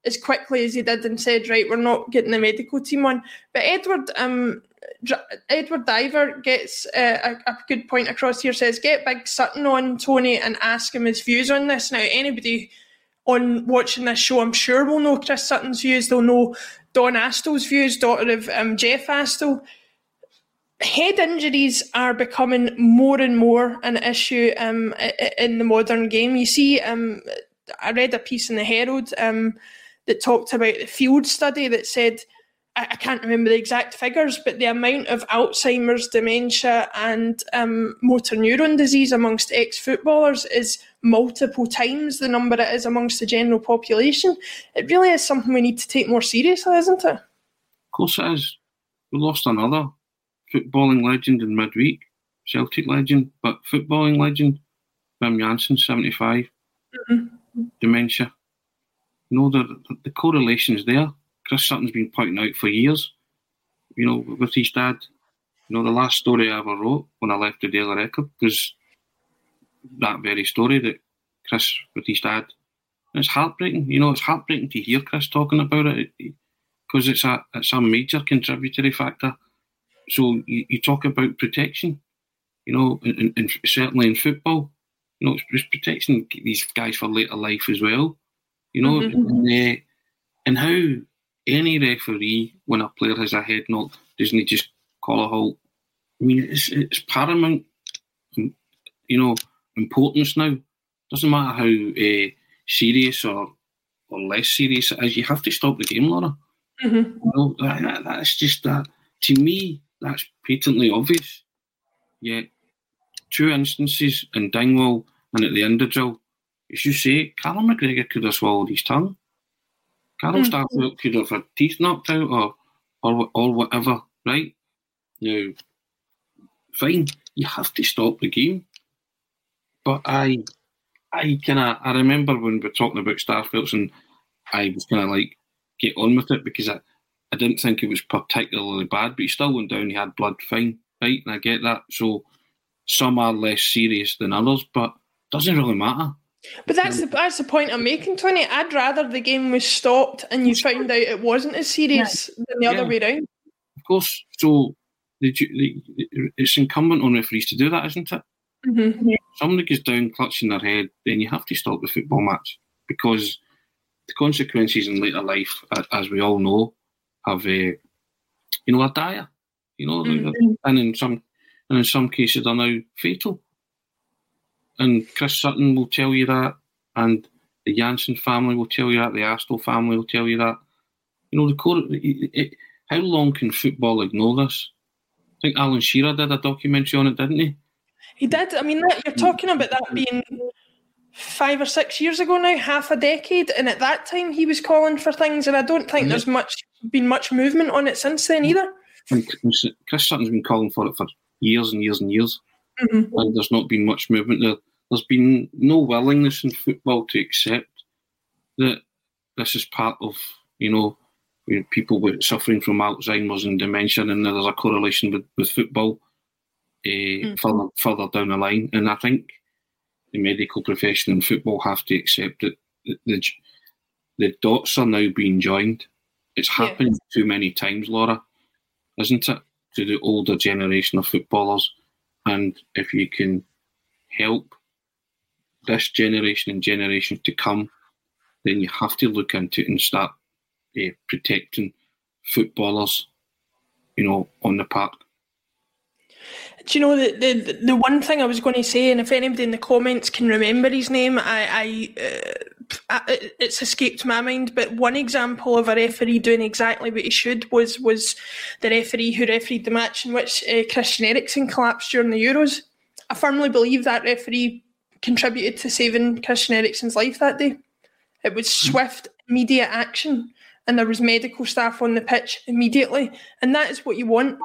as quickly as he did and said, right, we're not getting the medical team on. But Edward, um, Edward Diver gets uh, a, a good point across here. Says, get Big Sutton on Tony and ask him his views on this. Now, anybody on watching this show, I'm sure will know Chris Sutton's views. They'll know Dawn Astle's views, daughter of um, Jeff Astle. head injuries are becoming more and more an issue um, in the modern game. You see, um, I read a piece in the Herald um, that talked about the field study that said I, can't remember the exact figures, but the amount of Alzheimer's, dementia, and um, motor neuron disease amongst ex footballers is multiple times the number it is amongst the general population. It really is something we need to take more seriously, isn't it? Of course it is. We lost another footballing legend in midweek, Celtic legend, but footballing legend, Wim Jansen, 75, mm-hmm. dementia. You know, the, the correlation is there. Chris Sutton's been pointing out for years, you know, with his dad. You know, the last story I ever wrote when I left the Daily Record was that very story that Chris with his dad. And it's heartbreaking, you know, it's heartbreaking to hear Chris talking about it because it's a it's a major contributory factor. So you, you talk about protection, you know, and, and certainly in football, you know, it's, it's protecting these guys for later life as well, you know, mm-hmm. and, uh, and how any referee, when a player has a head knock, doesn't he just call a halt? I mean, it's, it's paramount, you know, importance now. Doesn't matter how uh, serious or or less serious it is, you have to stop the game, Laura. Mm-hmm. You know, that, that's just that. To me, that's patently obvious. Yet, two instances in Dingwall and at the Indodrill, as you say, Callum McGregor could have swallowed his tongue. Carl mm. Starfelt could have had teeth knocked out or, or or whatever, right? Now, fine, you have to stop the game. But I, I kind of, I remember when we were talking about Starfelts and I was kind of like, get on with it because I, I didn't think it was particularly bad, but he still went down, he had blood, fine, right? And I get that. So some are less serious than others, but doesn't really matter. But that's the, that's the point I'm making, Tony. I'd rather the game was stopped and you found out it wasn't as serious yeah. than the other way around. Of course. So it's incumbent on referees to do that, isn't it? Mm-hmm. Somebody goes down clutching their head, then you have to stop the football match because the consequences in later life, as we all know, have a uh, you know are dire. You know, mm-hmm. and in some and in some cases they're now fatal and Chris Sutton will tell you that, and the Jansen family will tell you that, the Astle family will tell you that. You know, the core. It, it, how long can football ignore this? I think Alan Shearer did a documentary on it, didn't he? He did. I mean, that, you're talking about that being five or six years ago now, half a decade, and at that time he was calling for things, and I don't think there's much been much movement on it since then either. And Chris Sutton's been calling for it for years and years and years, mm-hmm. and there's not been much movement there there's been no willingness in football to accept that this is part of, you know, people with suffering from Alzheimer's and dementia, and there's a correlation with, with football mm. further, further down the line. And I think the medical profession and football have to accept that the, the, the dots are now being joined. It's happened yeah. too many times, Laura, isn't it, to the older generation of footballers? And if you can help this generation and generations to come, then you have to look into it and start uh, protecting footballers, you know, on the park. Do you know the, the the one thing I was going to say, and if anybody in the comments can remember his name, I, I uh, it's escaped my mind. But one example of a referee doing exactly what he should was was the referee who refereed the match in which uh, Christian Eriksen collapsed during the Euros. I firmly believe that referee contributed to saving Christian Eriksen's life that day. It was hmm. swift, immediate action, and there was medical staff on the pitch immediately, and that is what you want.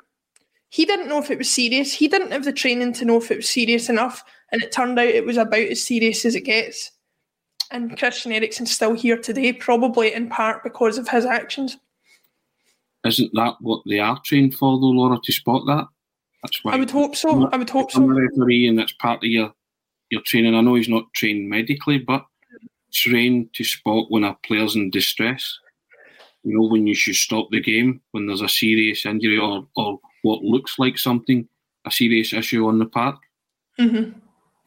He didn't know if it was serious. He didn't have the training to know if it was serious enough, and it turned out it was about as serious as it gets. And Christian Eriksen's still here today, probably in part because of his actions. Isn't that what they are trained for, though, Laura, to spot that? That's why I would hope so. I would hope so. A referee, and that's part of your your training. I know he's not trained medically, but trained to spot when a player's in distress. You know, when you should stop the game, when there's a serious injury or, or what looks like something, a serious issue on the park. Mm-hmm.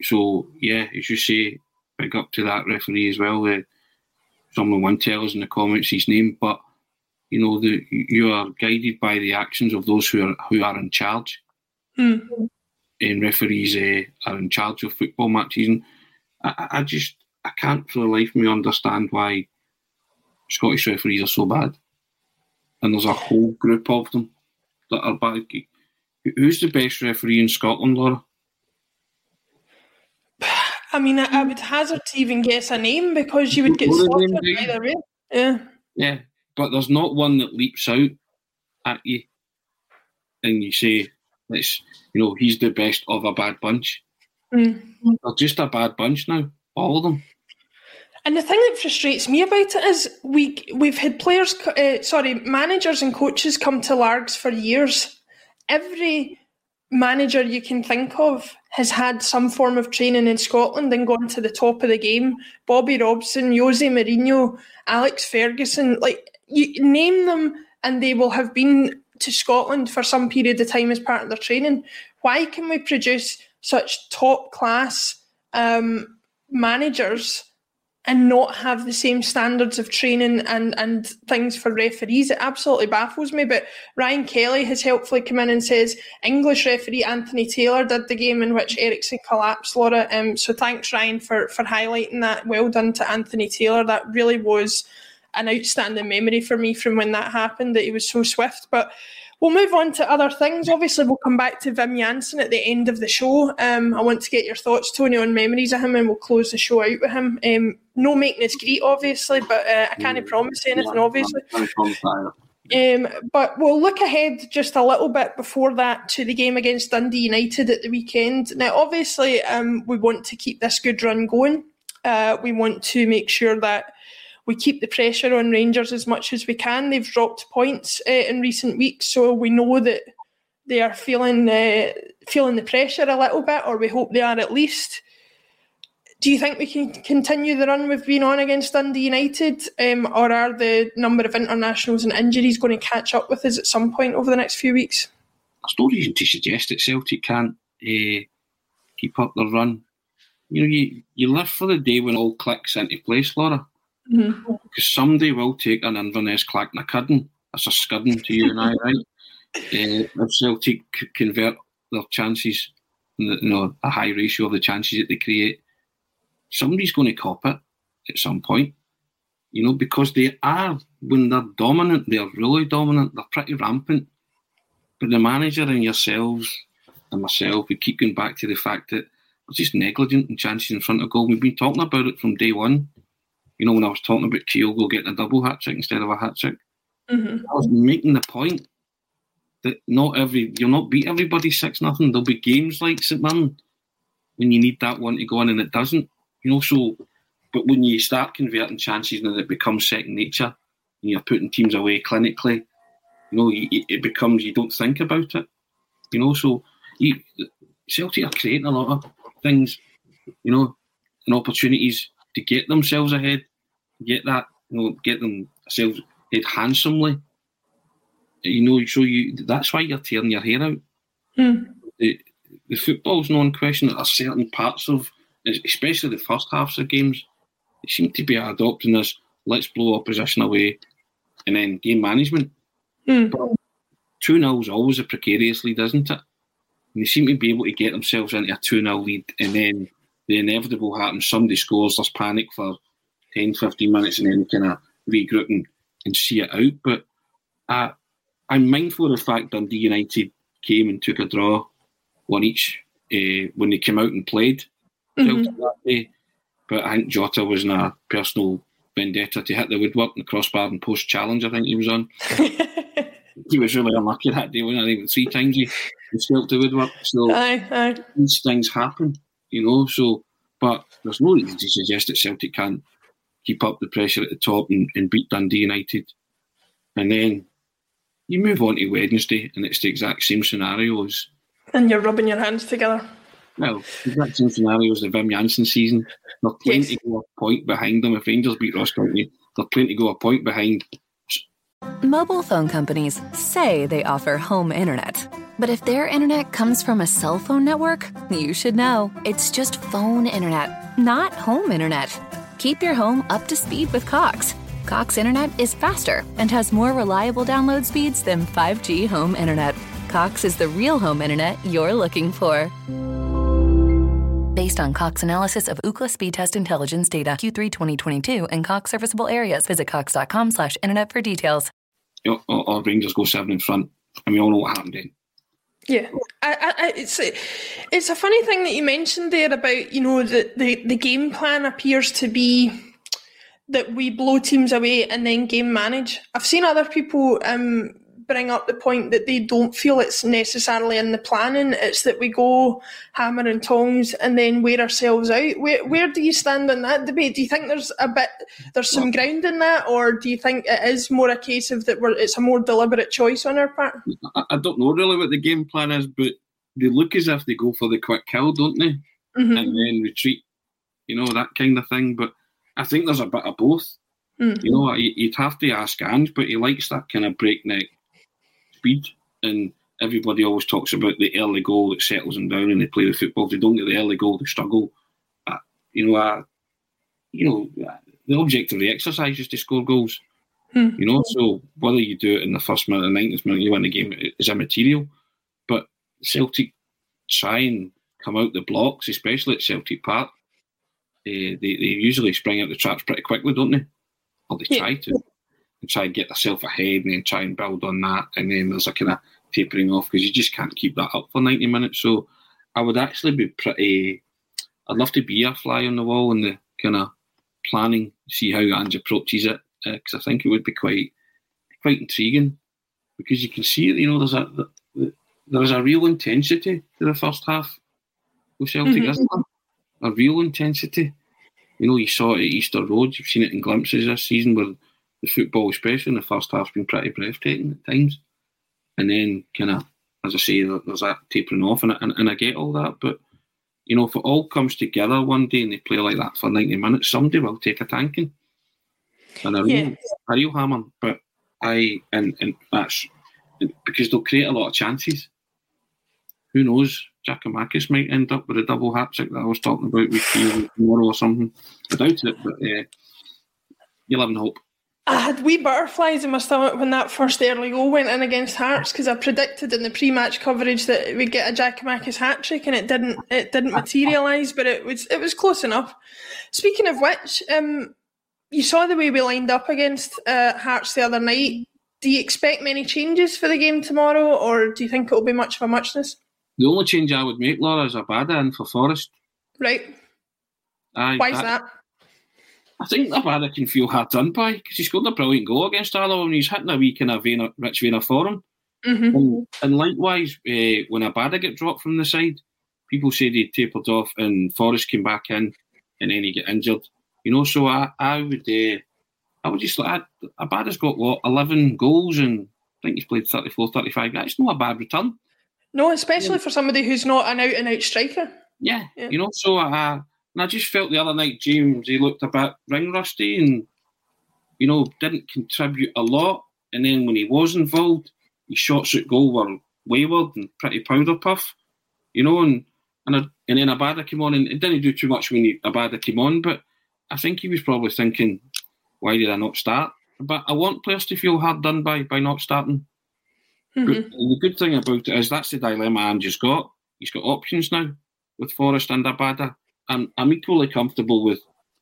So, yeah, as you say, big up to that referee as well. Uh, someone won't tell us in the comments his name, but you know, the, you are guided by the actions of those who are who are in charge. Mm. And referees uh, are in charge of football matches. And I, I just I can't for the life of me understand why Scottish referees are so bad. And there's a whole group of them that are bad. Who's the best referee in Scotland, Laura? I mean, I, I would hazard to even guess a name because you would get slaughtered either way. Yeah. Yeah, but there's not one that leaps out at you and you say, "Let's," you know, he's the best of a bad bunch. Mm. They're just a bad bunch now, all of them. And the thing that frustrates me about it is we we've had players, uh, sorry, managers and coaches come to Largs for years. Every manager you can think of has had some form of training in Scotland and gone to the top of the game. Bobby Robson, Jose Mourinho, Alex Ferguson, like you name them, and they will have been to Scotland for some period of time as part of their training. Why can we produce such top class um, managers? And not have the same standards of training and, and things for referees. It absolutely baffles me. But Ryan Kelly has helpfully come in and says English referee Anthony Taylor did the game in which Eriksen collapsed, Laura. Um, so thanks, Ryan, for, for highlighting that. Well done to Anthony Taylor. That really was an outstanding memory for me from when that happened, that he was so swift. But We'll move on to other things. Obviously, we'll come back to Wim Jansen at the end of the show. Um, I want to get your thoughts, Tony, on memories of him, and we'll close the show out with him. Um, no making his greet, obviously, but uh, I can't mm. promise anything, obviously. Um, but we'll look ahead just a little bit before that to the game against Dundee United at the weekend. Now, obviously, um, we want to keep this good run going. Uh, we want to make sure that we keep the pressure on Rangers as much as we can. They've dropped points uh, in recent weeks, so we know that they are feeling uh, feeling the pressure a little bit, or we hope they are at least. Do you think we can continue the run we've been on against Dundee United, um, or are the number of internationals and injuries going to catch up with us at some point over the next few weeks? There's no reason to suggest that Celtic can't uh, keep up the run. You know, you, you live for the day when all clicks into place, Laura. Mm-hmm. Because somebody will take an Inverness Clachnacuddin. That's a scudding to you and I, right? Uh, *laughs* if Celtic convert their chances, you know, a high ratio of the chances that they create, somebody's going to cop it at some point. You know, because they are, when they're dominant, they're really dominant, they're pretty rampant. But the manager and yourselves and myself, we keep going back to the fact that we're just negligent in chances in front of goal. We've been talking about it from day one you know, when I was talking about Kyogo getting a double hat trick instead of a hat trick, mm-hmm. I was making the point that not every you'll not beat everybody six nothing. There'll be games like St Mirren when you need that one to go in and it doesn't. You know, so but when you start converting chances and it becomes second nature, and you're putting teams away clinically, you know, it becomes you don't think about it. You know, so you, Celtic are creating a lot of things, you know, and opportunities to get themselves ahead, get that, you know, get themselves ahead handsomely. You know, so you that's why you're tearing your hair out. Mm. The, the football's non question that there are certain parts of, especially the first halves of games, they seem to be adopting this let's blow opposition away and then game management. Mm. But 2 0 is always a precarious lead, isn't it? And they seem to be able to get themselves into a 2 0 lead and then the inevitable happens. Somebody scores, there's panic for 10, 15 minutes, and then kind of regroup and, and see it out. But uh, I'm mindful of the fact Dundee United came and took a draw, one each, uh, when they came out and played mm-hmm. But I think Jota was in a personal vendetta to hit the woodwork and the crossbar and post challenge, I think he was on. *laughs* he was really unlucky that day, wasn't he? Three times he, he scalped the woodwork. So aye, aye. these things happen you know. So, but there's no reason to suggest that Celtic can't keep up the pressure at the top and, and beat Dundee United. And then you move on to Wednesday, and it's the exact same scenarios. And you're rubbing your hands together. Well, the exact same scenario as the Wim Jansen season. They're playing yes. to go a point behind them. If Rangers beat Ross County, they're playing to go a point behind. Mobile phone companies say they offer home internet. But if their internet comes from a cell phone network, you should know. It's just phone internet, not home internet. Keep your home up to speed with Cox. Cox internet is faster and has more reliable download speeds than 5G home internet. Cox is the real home internet you're looking for. Based on Cox analysis of Ookla speed test intelligence data Q3 2022 and Cox serviceable areas, visit cox.com slash internet for details. Or, or Rangers go seven in front, and we all know what happened then. Yeah, I, I, it's a, it's a funny thing that you mentioned there about you know the, the the game plan appears to be that we blow teams away and then game manage. I've seen other people um, bring up the point that they don't feel it's necessarily in the planning. It's that we go hammer and tongs and then wear ourselves out. Where where do you stand on that debate? Do you think there's a bit there's some ground in that, or do you think it is more a case of that we're, it's a more deliberate choice on our part? I, I don't know really what the game plan is, but they look as if they go for the quick kill, don't they? Mhm. And then retreat, you know that kind of thing. But I think there's a bit of both. Mm. You know, you- you'd have to ask Ange, but he likes that kind of breakneck speed. And everybody always talks about the early goal that settles them down and they play the football. If they don't get the early goal, they struggle. Uh, you know, uh, you know, uh, the object of the exercise is to score goals. Hmm. You know, so whether you do it in the first minute or 90th minute, you win the game is immaterial. But Celtic try and come out the blocks, especially at Celtic Park. eh, they, they usually spring out the traps pretty quickly, don't they? Or they Yeah. try to. And try and get yourself ahead and then try and build on that. And then there's a kind of tapering off because you just can't keep that up for 90 minutes. So I would actually be pretty. I'd love to be a fly on the wall in the kind of planning, see how Ange approaches it, because I think it would be quite quite intriguing because you can see it, you know there's a there's a real intensity to the first half with Celtic, Mhm. isn't there? A real intensity. You know, you saw it at Easter Road. You've seen it in glimpses this season, where the football, especially in the first half, has been pretty breathtaking at times. And then, kind of, as I say, there's that tapering off, and, I- and and I get all that. But you know, if it all comes together one day and they play like that for ninety minutes, somebody will take a tanking and a real, Yeah. a real hammer. But I and and that's because they'll create a lot of chances. Who knows? Giakoumakis might end up with a double hat trick that I was talking about with you tomorrow or something. I doubt it, but uh, you live in hope. I had wee butterflies in my stomach when that first early goal went in against Hearts because I predicted in the pre-match coverage that we'd get a Giakoumakis hat trick and it didn't. It didn't materialise, but it was it was close enough. Speaking of which, um, you saw the way we lined up against uh, Hearts the other night. Do you expect many changes for the game tomorrow, or do you think it will be much of a muchness? The only change I would make, Laura, is Abada in for Forrest. Right? Aye, Why's that? I think Abada can feel hard done by because he scored a brilliant goal against Alloa and he's hitting a wee kind of vein, rich vein of form. Mm-hmm. And, and likewise, uh, when Abada get dropped from the side, people say they tapered off and Forrest came back in and then he get injured. You know, so I, I would uh, I would just like Abada's got what, 11 goals and I think he's played 34, 35 games. It's not a bad return. No, especially for somebody who's not an out and out striker. Yeah, Yeah. you know, so I, and I just felt the other night, James, he looked a bit ring rusty and, you know, didn't contribute a lot. And then when he was involved, his shots at goal were wayward and pretty powder puff, you know, and and, I, and then Abada came on and it didn't do too much when he, Abada came on, but I think he was probably thinking, why did I not start? But I want players to feel hard done by by not starting. Mhm. But the good thing about it is that's the dilemma Ange's got. He's got options now with Forrest and Abada. I'm, I'm equally comfortable with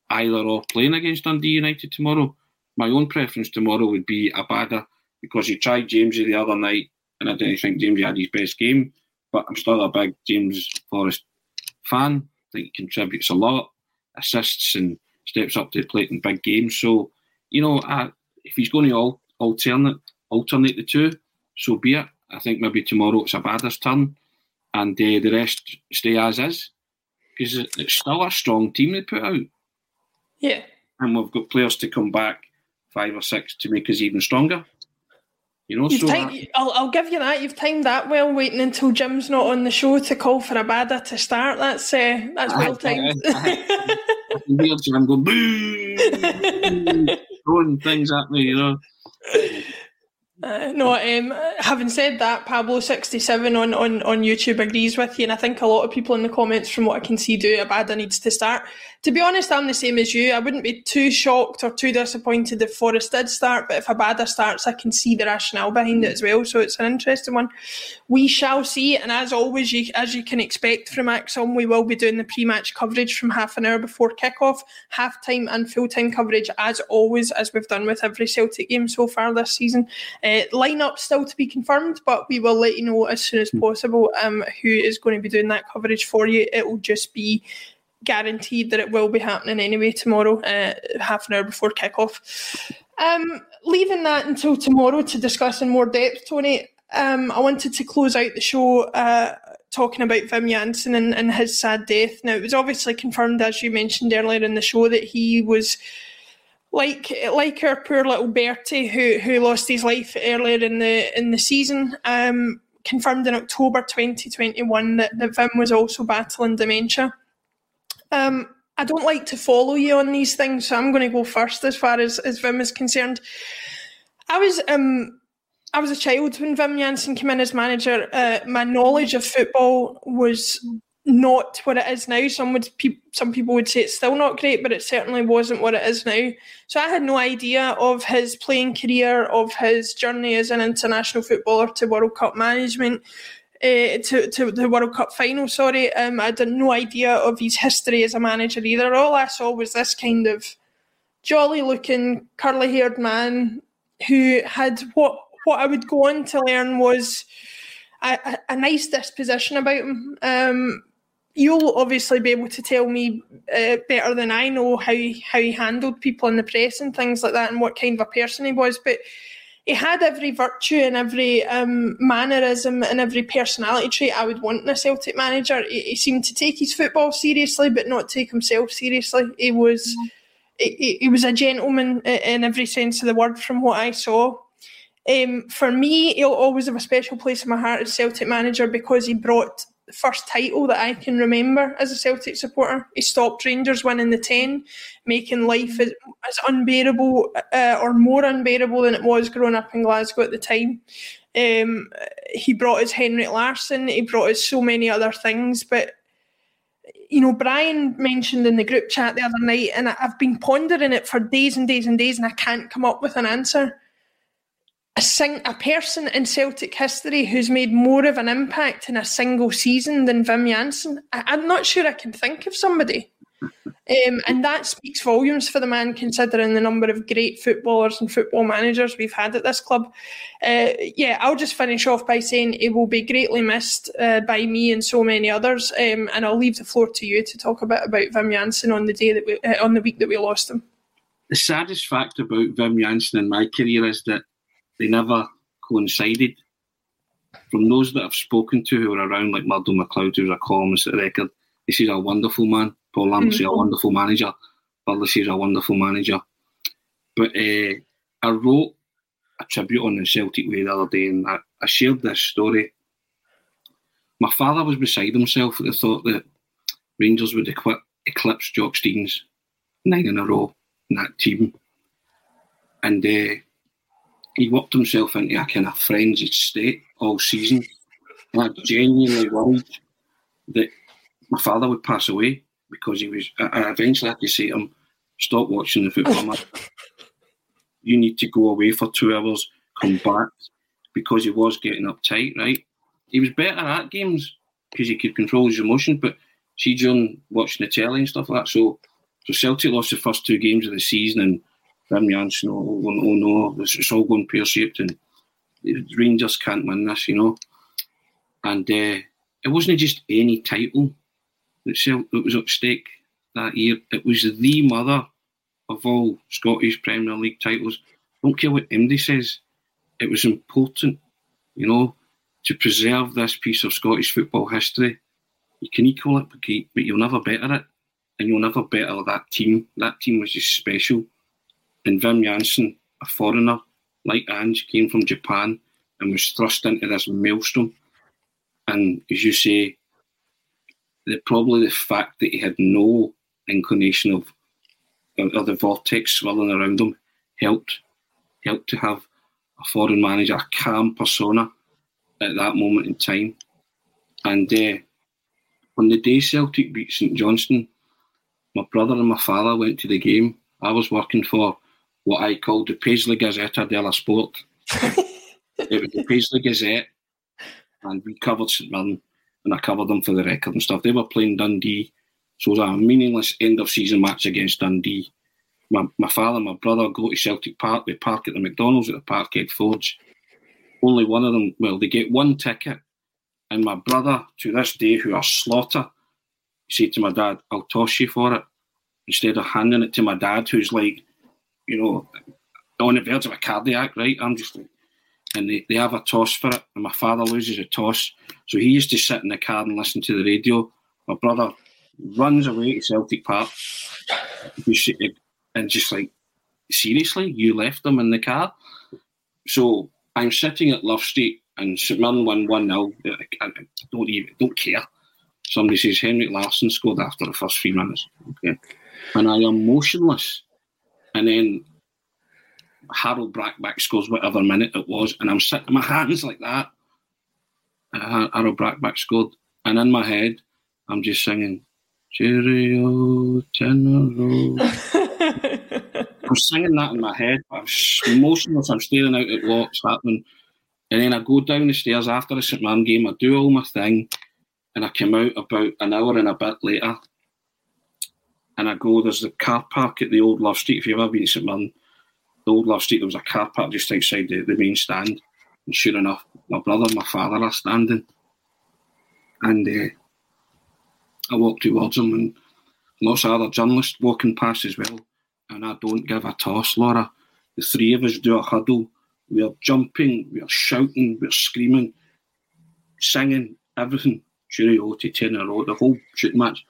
either or playing against Dundee United tomorrow. My own preference tomorrow would be Abada because he tried Jamesy the other night and I didn't think Jamesy had his best game. But I'm still a big James Forrest fan. I think he contributes a lot, assists and steps up to the plate in big games. So, you know, I, if he's going to al- alternate alternate the two, so be it. I think maybe tomorrow it's Abada's turn and uh, the rest stay as is because it- it's still a strong team they put out. Yeah. And we've got players to come back, five or six, to make us even stronger. You know, You've so timed, I'll, I'll give you that. You've timed that well, waiting until Jim's not on the show to call for a Abada to start. That's uh, that's well timed. I can hear Jim go boo, throwing things at me, you know. Uh, no, um, having said that, Pablo67 on, on, on YouTube agrees with you, and I think a lot of people in the comments, from what I can see, do Abada needs to start. To be honest, I'm the same as you. I wouldn't be too shocked or too disappointed if Forrest did start, but if Abada starts, I can see the rationale behind it as well. So it's an interesting one. We shall see, and as always, you, as you can expect from ACSOM, we will be doing the pre-match coverage from half an hour before kickoff, half-time and full-time coverage, as always, as we've done with every Celtic game so far this season. Uh, lineup still to be confirmed, but we will let you know as soon as possible um, who is going to be doing that coverage for you. It will just be guaranteed that it will be happening anyway tomorrow, uh, half an hour before kickoff. Um, leaving that until tomorrow to discuss in more depth, Tony. Um, I wanted to close out the show uh, talking about Wim Jansen and, and his sad death. Now, it was obviously confirmed, as you mentioned earlier in the show, that he was like like our poor little Bertie who who lost his life earlier in the in the season. Um, confirmed in October 2021 that, that Wim was also battling dementia. Um, I don't like to follow you on these things, so I'm going to go first as far as, as Wim is concerned. I was um, I was a child when Wim Jansen came in as manager. Uh, my knowledge of football was not what it is now. Some would pe- some people would say it's still not great, but it certainly wasn't what it is now. So I had no idea of his playing career, of his journey as an international footballer to World Cup management, uh, to to the World Cup final. Sorry, um, I had no idea of his history as a manager either. All I saw was this kind of jolly-looking, curly-haired man who had what what I would go on to learn was. A, a, nice disposition about him. Um, you'll obviously be able to tell me uh, better than I know how he, how he handled people in the press and things like that, and what kind of a person he was. But he had every virtue and every um, mannerism and every personality trait I would want in a Celtic manager. He, he, seemed to take his football seriously, but not take himself seriously. He was mm. he, he, was a gentleman in every sense of the word, from what I saw. Um, for me, he'll always have a special place in my heart as Celtic manager because he brought first title that I can remember as a Celtic supporter. He stopped Rangers winning the 10, making life as, as unbearable uh, or more unbearable than it was growing up in Glasgow at the time. Um, he brought us Henrik Larsson, he brought us so many other things, but you know, Brian mentioned in the group chat the other night, and I've been pondering it for days and days and days, and I can't come up with an answer a, sing, a person in Celtic history who's made more of an impact in a single season than Wim Jansen. I, am not sure I can think of somebody. Um, and that speaks volumes for the man, considering the number of great footballers and football managers we've had at this club. Uh, yeah, I'll just finish off by saying it will be greatly missed uh, by me and so many others. Um, and I'll leave the floor to you to talk a bit about Wim Jansen on the day that we, uh, on the week that we lost him. The saddest fact about Wim Jansen in my career is that they never coincided. From those that I've spoken to who were around, like Murdo McLeod, who's a columnist at the record, he says a wonderful man. Paul Lambert mm-hmm. a wonderful manager. Butler says a wonderful manager. But uh, I wrote a tribute on the Celtic Way the other day and I, I shared this story. My father was beside himself at the thought that Rangers would equip, eclipse Jock Steins nine in a row in that team. And uh, he worked himself into a kind of frenzied state all season. And I genuinely worried that my father would pass away because he was. I eventually had to say to him, "Stop watching the football match. You need to go away for two hours, come back," because he was getting uptight. Right? He was better at games because he could control his emotions, but see during watching the telly and stuff like that. So, so Celtic lost the first two games of the season and Wim Jansen, oh, oh, oh no, it's, all going pear shaped and Rangers can't win this, you know. And uh, it wasn't just any title that was at stake that year. It was the mother of all Scottish Premier League titles. Don't care what MD says. It was important, you know, to preserve this piece of Scottish football history. You can equal it, but you'll never better it, and you'll never better that team. That team was just special. And Wim Jansen, a foreigner like Ange, came from Japan and was thrust into this maelstrom. And as you say, the, probably the fact that he had no inclination of or the vortex swirling around him helped helped to have a foreign manager, a calm persona at that moment in time. And uh, on the day Celtic beat St Johnstone, my brother and my father went to the game. I was working for what I called the Paisley Gazzetta della Sport. *laughs* it was the Paisley Gazette, and we covered St Mirren, and I covered them for the record and stuff. They were playing Dundee, so it was a meaningless end of season match against Dundee. My, my father and my brother go to Celtic Park. They park at the McDonald's at the Parkhead Forge. Only one of them, well, they get one ticket. And my brother, to this day, who I slaughter, said to my dad, I'll toss you for it. Instead of handing it to my dad, who's like, you know, on the verge of a cardiac, right? I'm just like, and they, they have a toss for it, and my father loses a toss. So he used to sit in the car and listen to the radio. My brother runs away to Celtic Park and just like, seriously, you left them in the car? So I'm sitting at Love Street and St Mirren won 1 0. I don't even don't care. Somebody says Henrik Larsson scored after the first three minutes. Okay. And I am motionless. And then Harald Brattbakk scores whatever minute it was, and I'm sitting my hands like that. Uh, Harald Brattbakk scored, and in my head, I'm just singing, Cheerio, tenor. I'm singing that in my head, I'm motionless, I'm staring out at what's happening. And then I go down the stairs after the St Man game, I do all my thing, and I come out about an hour and a bit later. And I go, there's the car park at the old Love Street. If you've ever been to St Man, the old Love Street, there was a car park just outside the, the main stand. And sure enough, my brother and my father are standing. And uh, I walk towards them, and lots of other journalists walking past as well. And I don't give a toss, Laura. The three of us do a huddle. We are jumping, we are shouting, we are screaming, singing, everything. Cheerio to tenor, the whole shooting match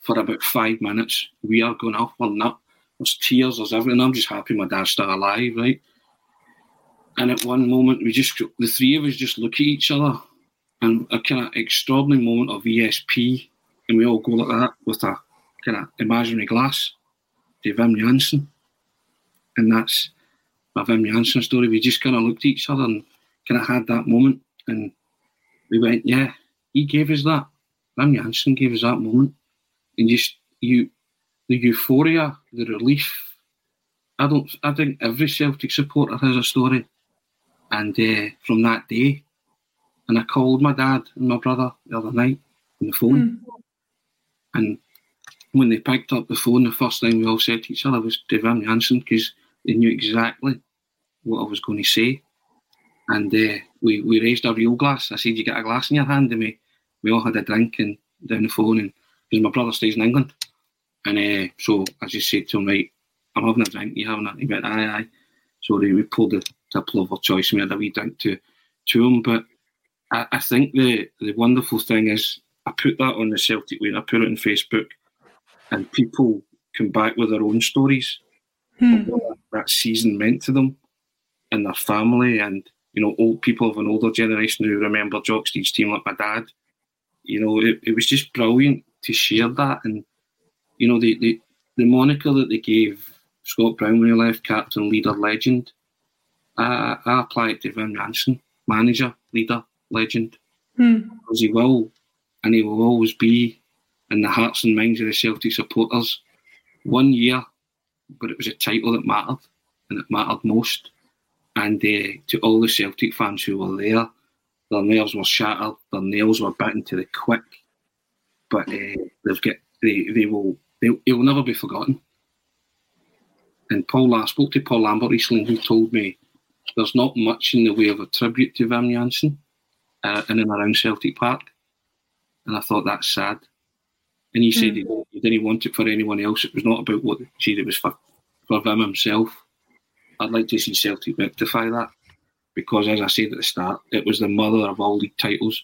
for about five minutes. We are going off, we're not there's tears, there's everything. I'm just happy my dad's still alive, right? And at one moment, we just, the three of us just look at each other and a kind of extraordinary moment of ESP. And we all go like that with a kind of imaginary glass to Wim Jansen. And that's my Wim Jansen story. We just kind of looked at each other and kind of had that moment. And we went, yeah, he gave us that. Wim Jansen gave us that moment. And just, you, the euphoria, the relief. I don't. I think every Celtic supporter has a story, and uh, from that day, and I called my dad and my brother the other night on the phone, mm. and when they picked up the phone, the first thing we all said to each other was Wim Jansen because they knew exactly what I was going to say, and uh, we we raised a real glass. I said, "You get a glass in your hand," and we we all had a drink and down the phone, and because my brother stays in England. And uh, so I just said to him, right, I'm having a drink, you having a He went, aye, aye. So we pulled the tipple of our choice and we had a wee drink to, to him. But I, I think the, the wonderful thing is I put that on the Celtic way, and I put it on Facebook, and people come back with their own stories hmm. what that season meant to them and their family and you know old people of an older generation who remember Jock Stein's team like my dad. You know, it, it was just brilliant to share that and you know, the, the, the moniker that they gave Scott Brown when he left, captain, leader, legend, I, I apply it to Wim Jansen, manager, leader, legend. Hmm. Because he will, and he will always be in the hearts and minds of the Celtic supporters. One year, but it was a title that mattered, and it mattered most. And uh, to all the Celtic fans who were there, their nerves were shattered, their nails were bitten to the quick. But uh, they've got they, they will he will never be forgotten. And Paul, I spoke to Paul Lambert recently, who told me there's not much in the way of a tribute to Wim Jansen uh, in and around Celtic Park. And I thought that's sad. And he said mm. he, he, didn't want it for anyone else. It was not about what he said, it was for, for Wim himself. I'd like to see Celtic rectify that because, as I said at the start, it was the mother of all league titles.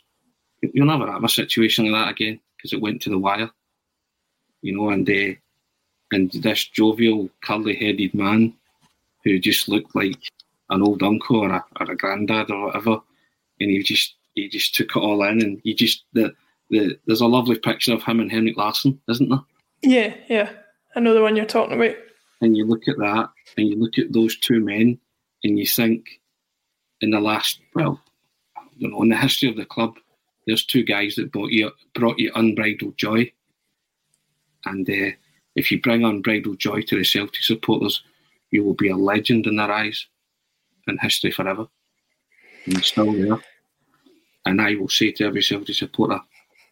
You'll never have a situation like that again because it went to the wire you know, and uh, and this jovial, curly-headed man who just looked like an old uncle or a, or a granddad or whatever, and he just he just took it all in, and he just the the there's a lovely picture of him and Henrik Larsson, isn't there? Yeah, yeah, I know the one you're talking about. And you look at that, and you look at those two men, and you think in the last, well, I don't know, in the history of the club, there's two guys that brought you brought you unbridled joy. And uh, if you bring unbridled joy to the Celtic supporters, you will be a legend in their eyes, in history forever. And still there. And I will say to every Celtic supporter,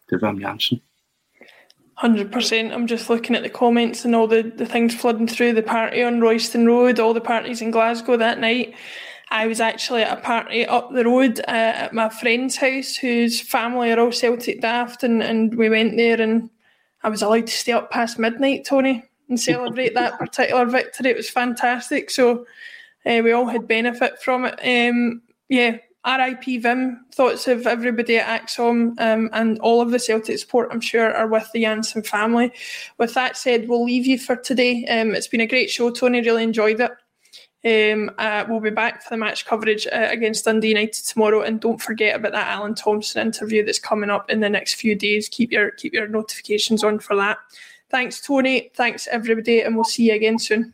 to Wim Jansen, Hundred percent. I'm just looking at the comments and all the, the things flooding through the party on Royston Road, all the parties in Glasgow that night. I was actually at a party up the road uh, at my friend's house, whose family are all Celtic daft, and, and we went there, and I was allowed to stay up past midnight, Tony, and celebrate that *laughs* particular victory. It was fantastic. So uh, we all had benefit from it. Um, yeah, RIP Vim, thoughts of everybody at ACSOM um, and all of the Celtic support, I'm sure, are with the Jansen family. With that said, we'll leave you for today. Um, it's been a great show, Tony. Really enjoyed it. Um, uh, we'll be back for the match coverage uh, against Dundee United tomorrow, and don't forget about that Alan Thompson interview that's coming up in the next few days. Keep your keep your notifications on for that. Thanks, Tony. Thanks everybody, and we'll see you again soon.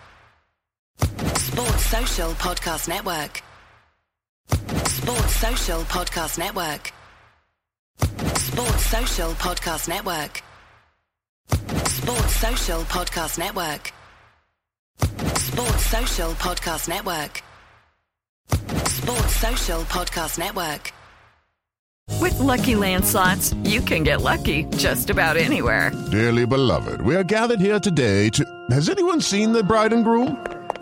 Sports Social Podcast Network. Sports Social Podcast Network. Sports Social Podcast Network. Sports Social Podcast Network. Sports Social Podcast Network. Sports Social Podcast Network. With Lucky Land slots, you can get lucky just about anywhere. Dearly beloved, we are gathered here today to. Has anyone seen the bride and groom?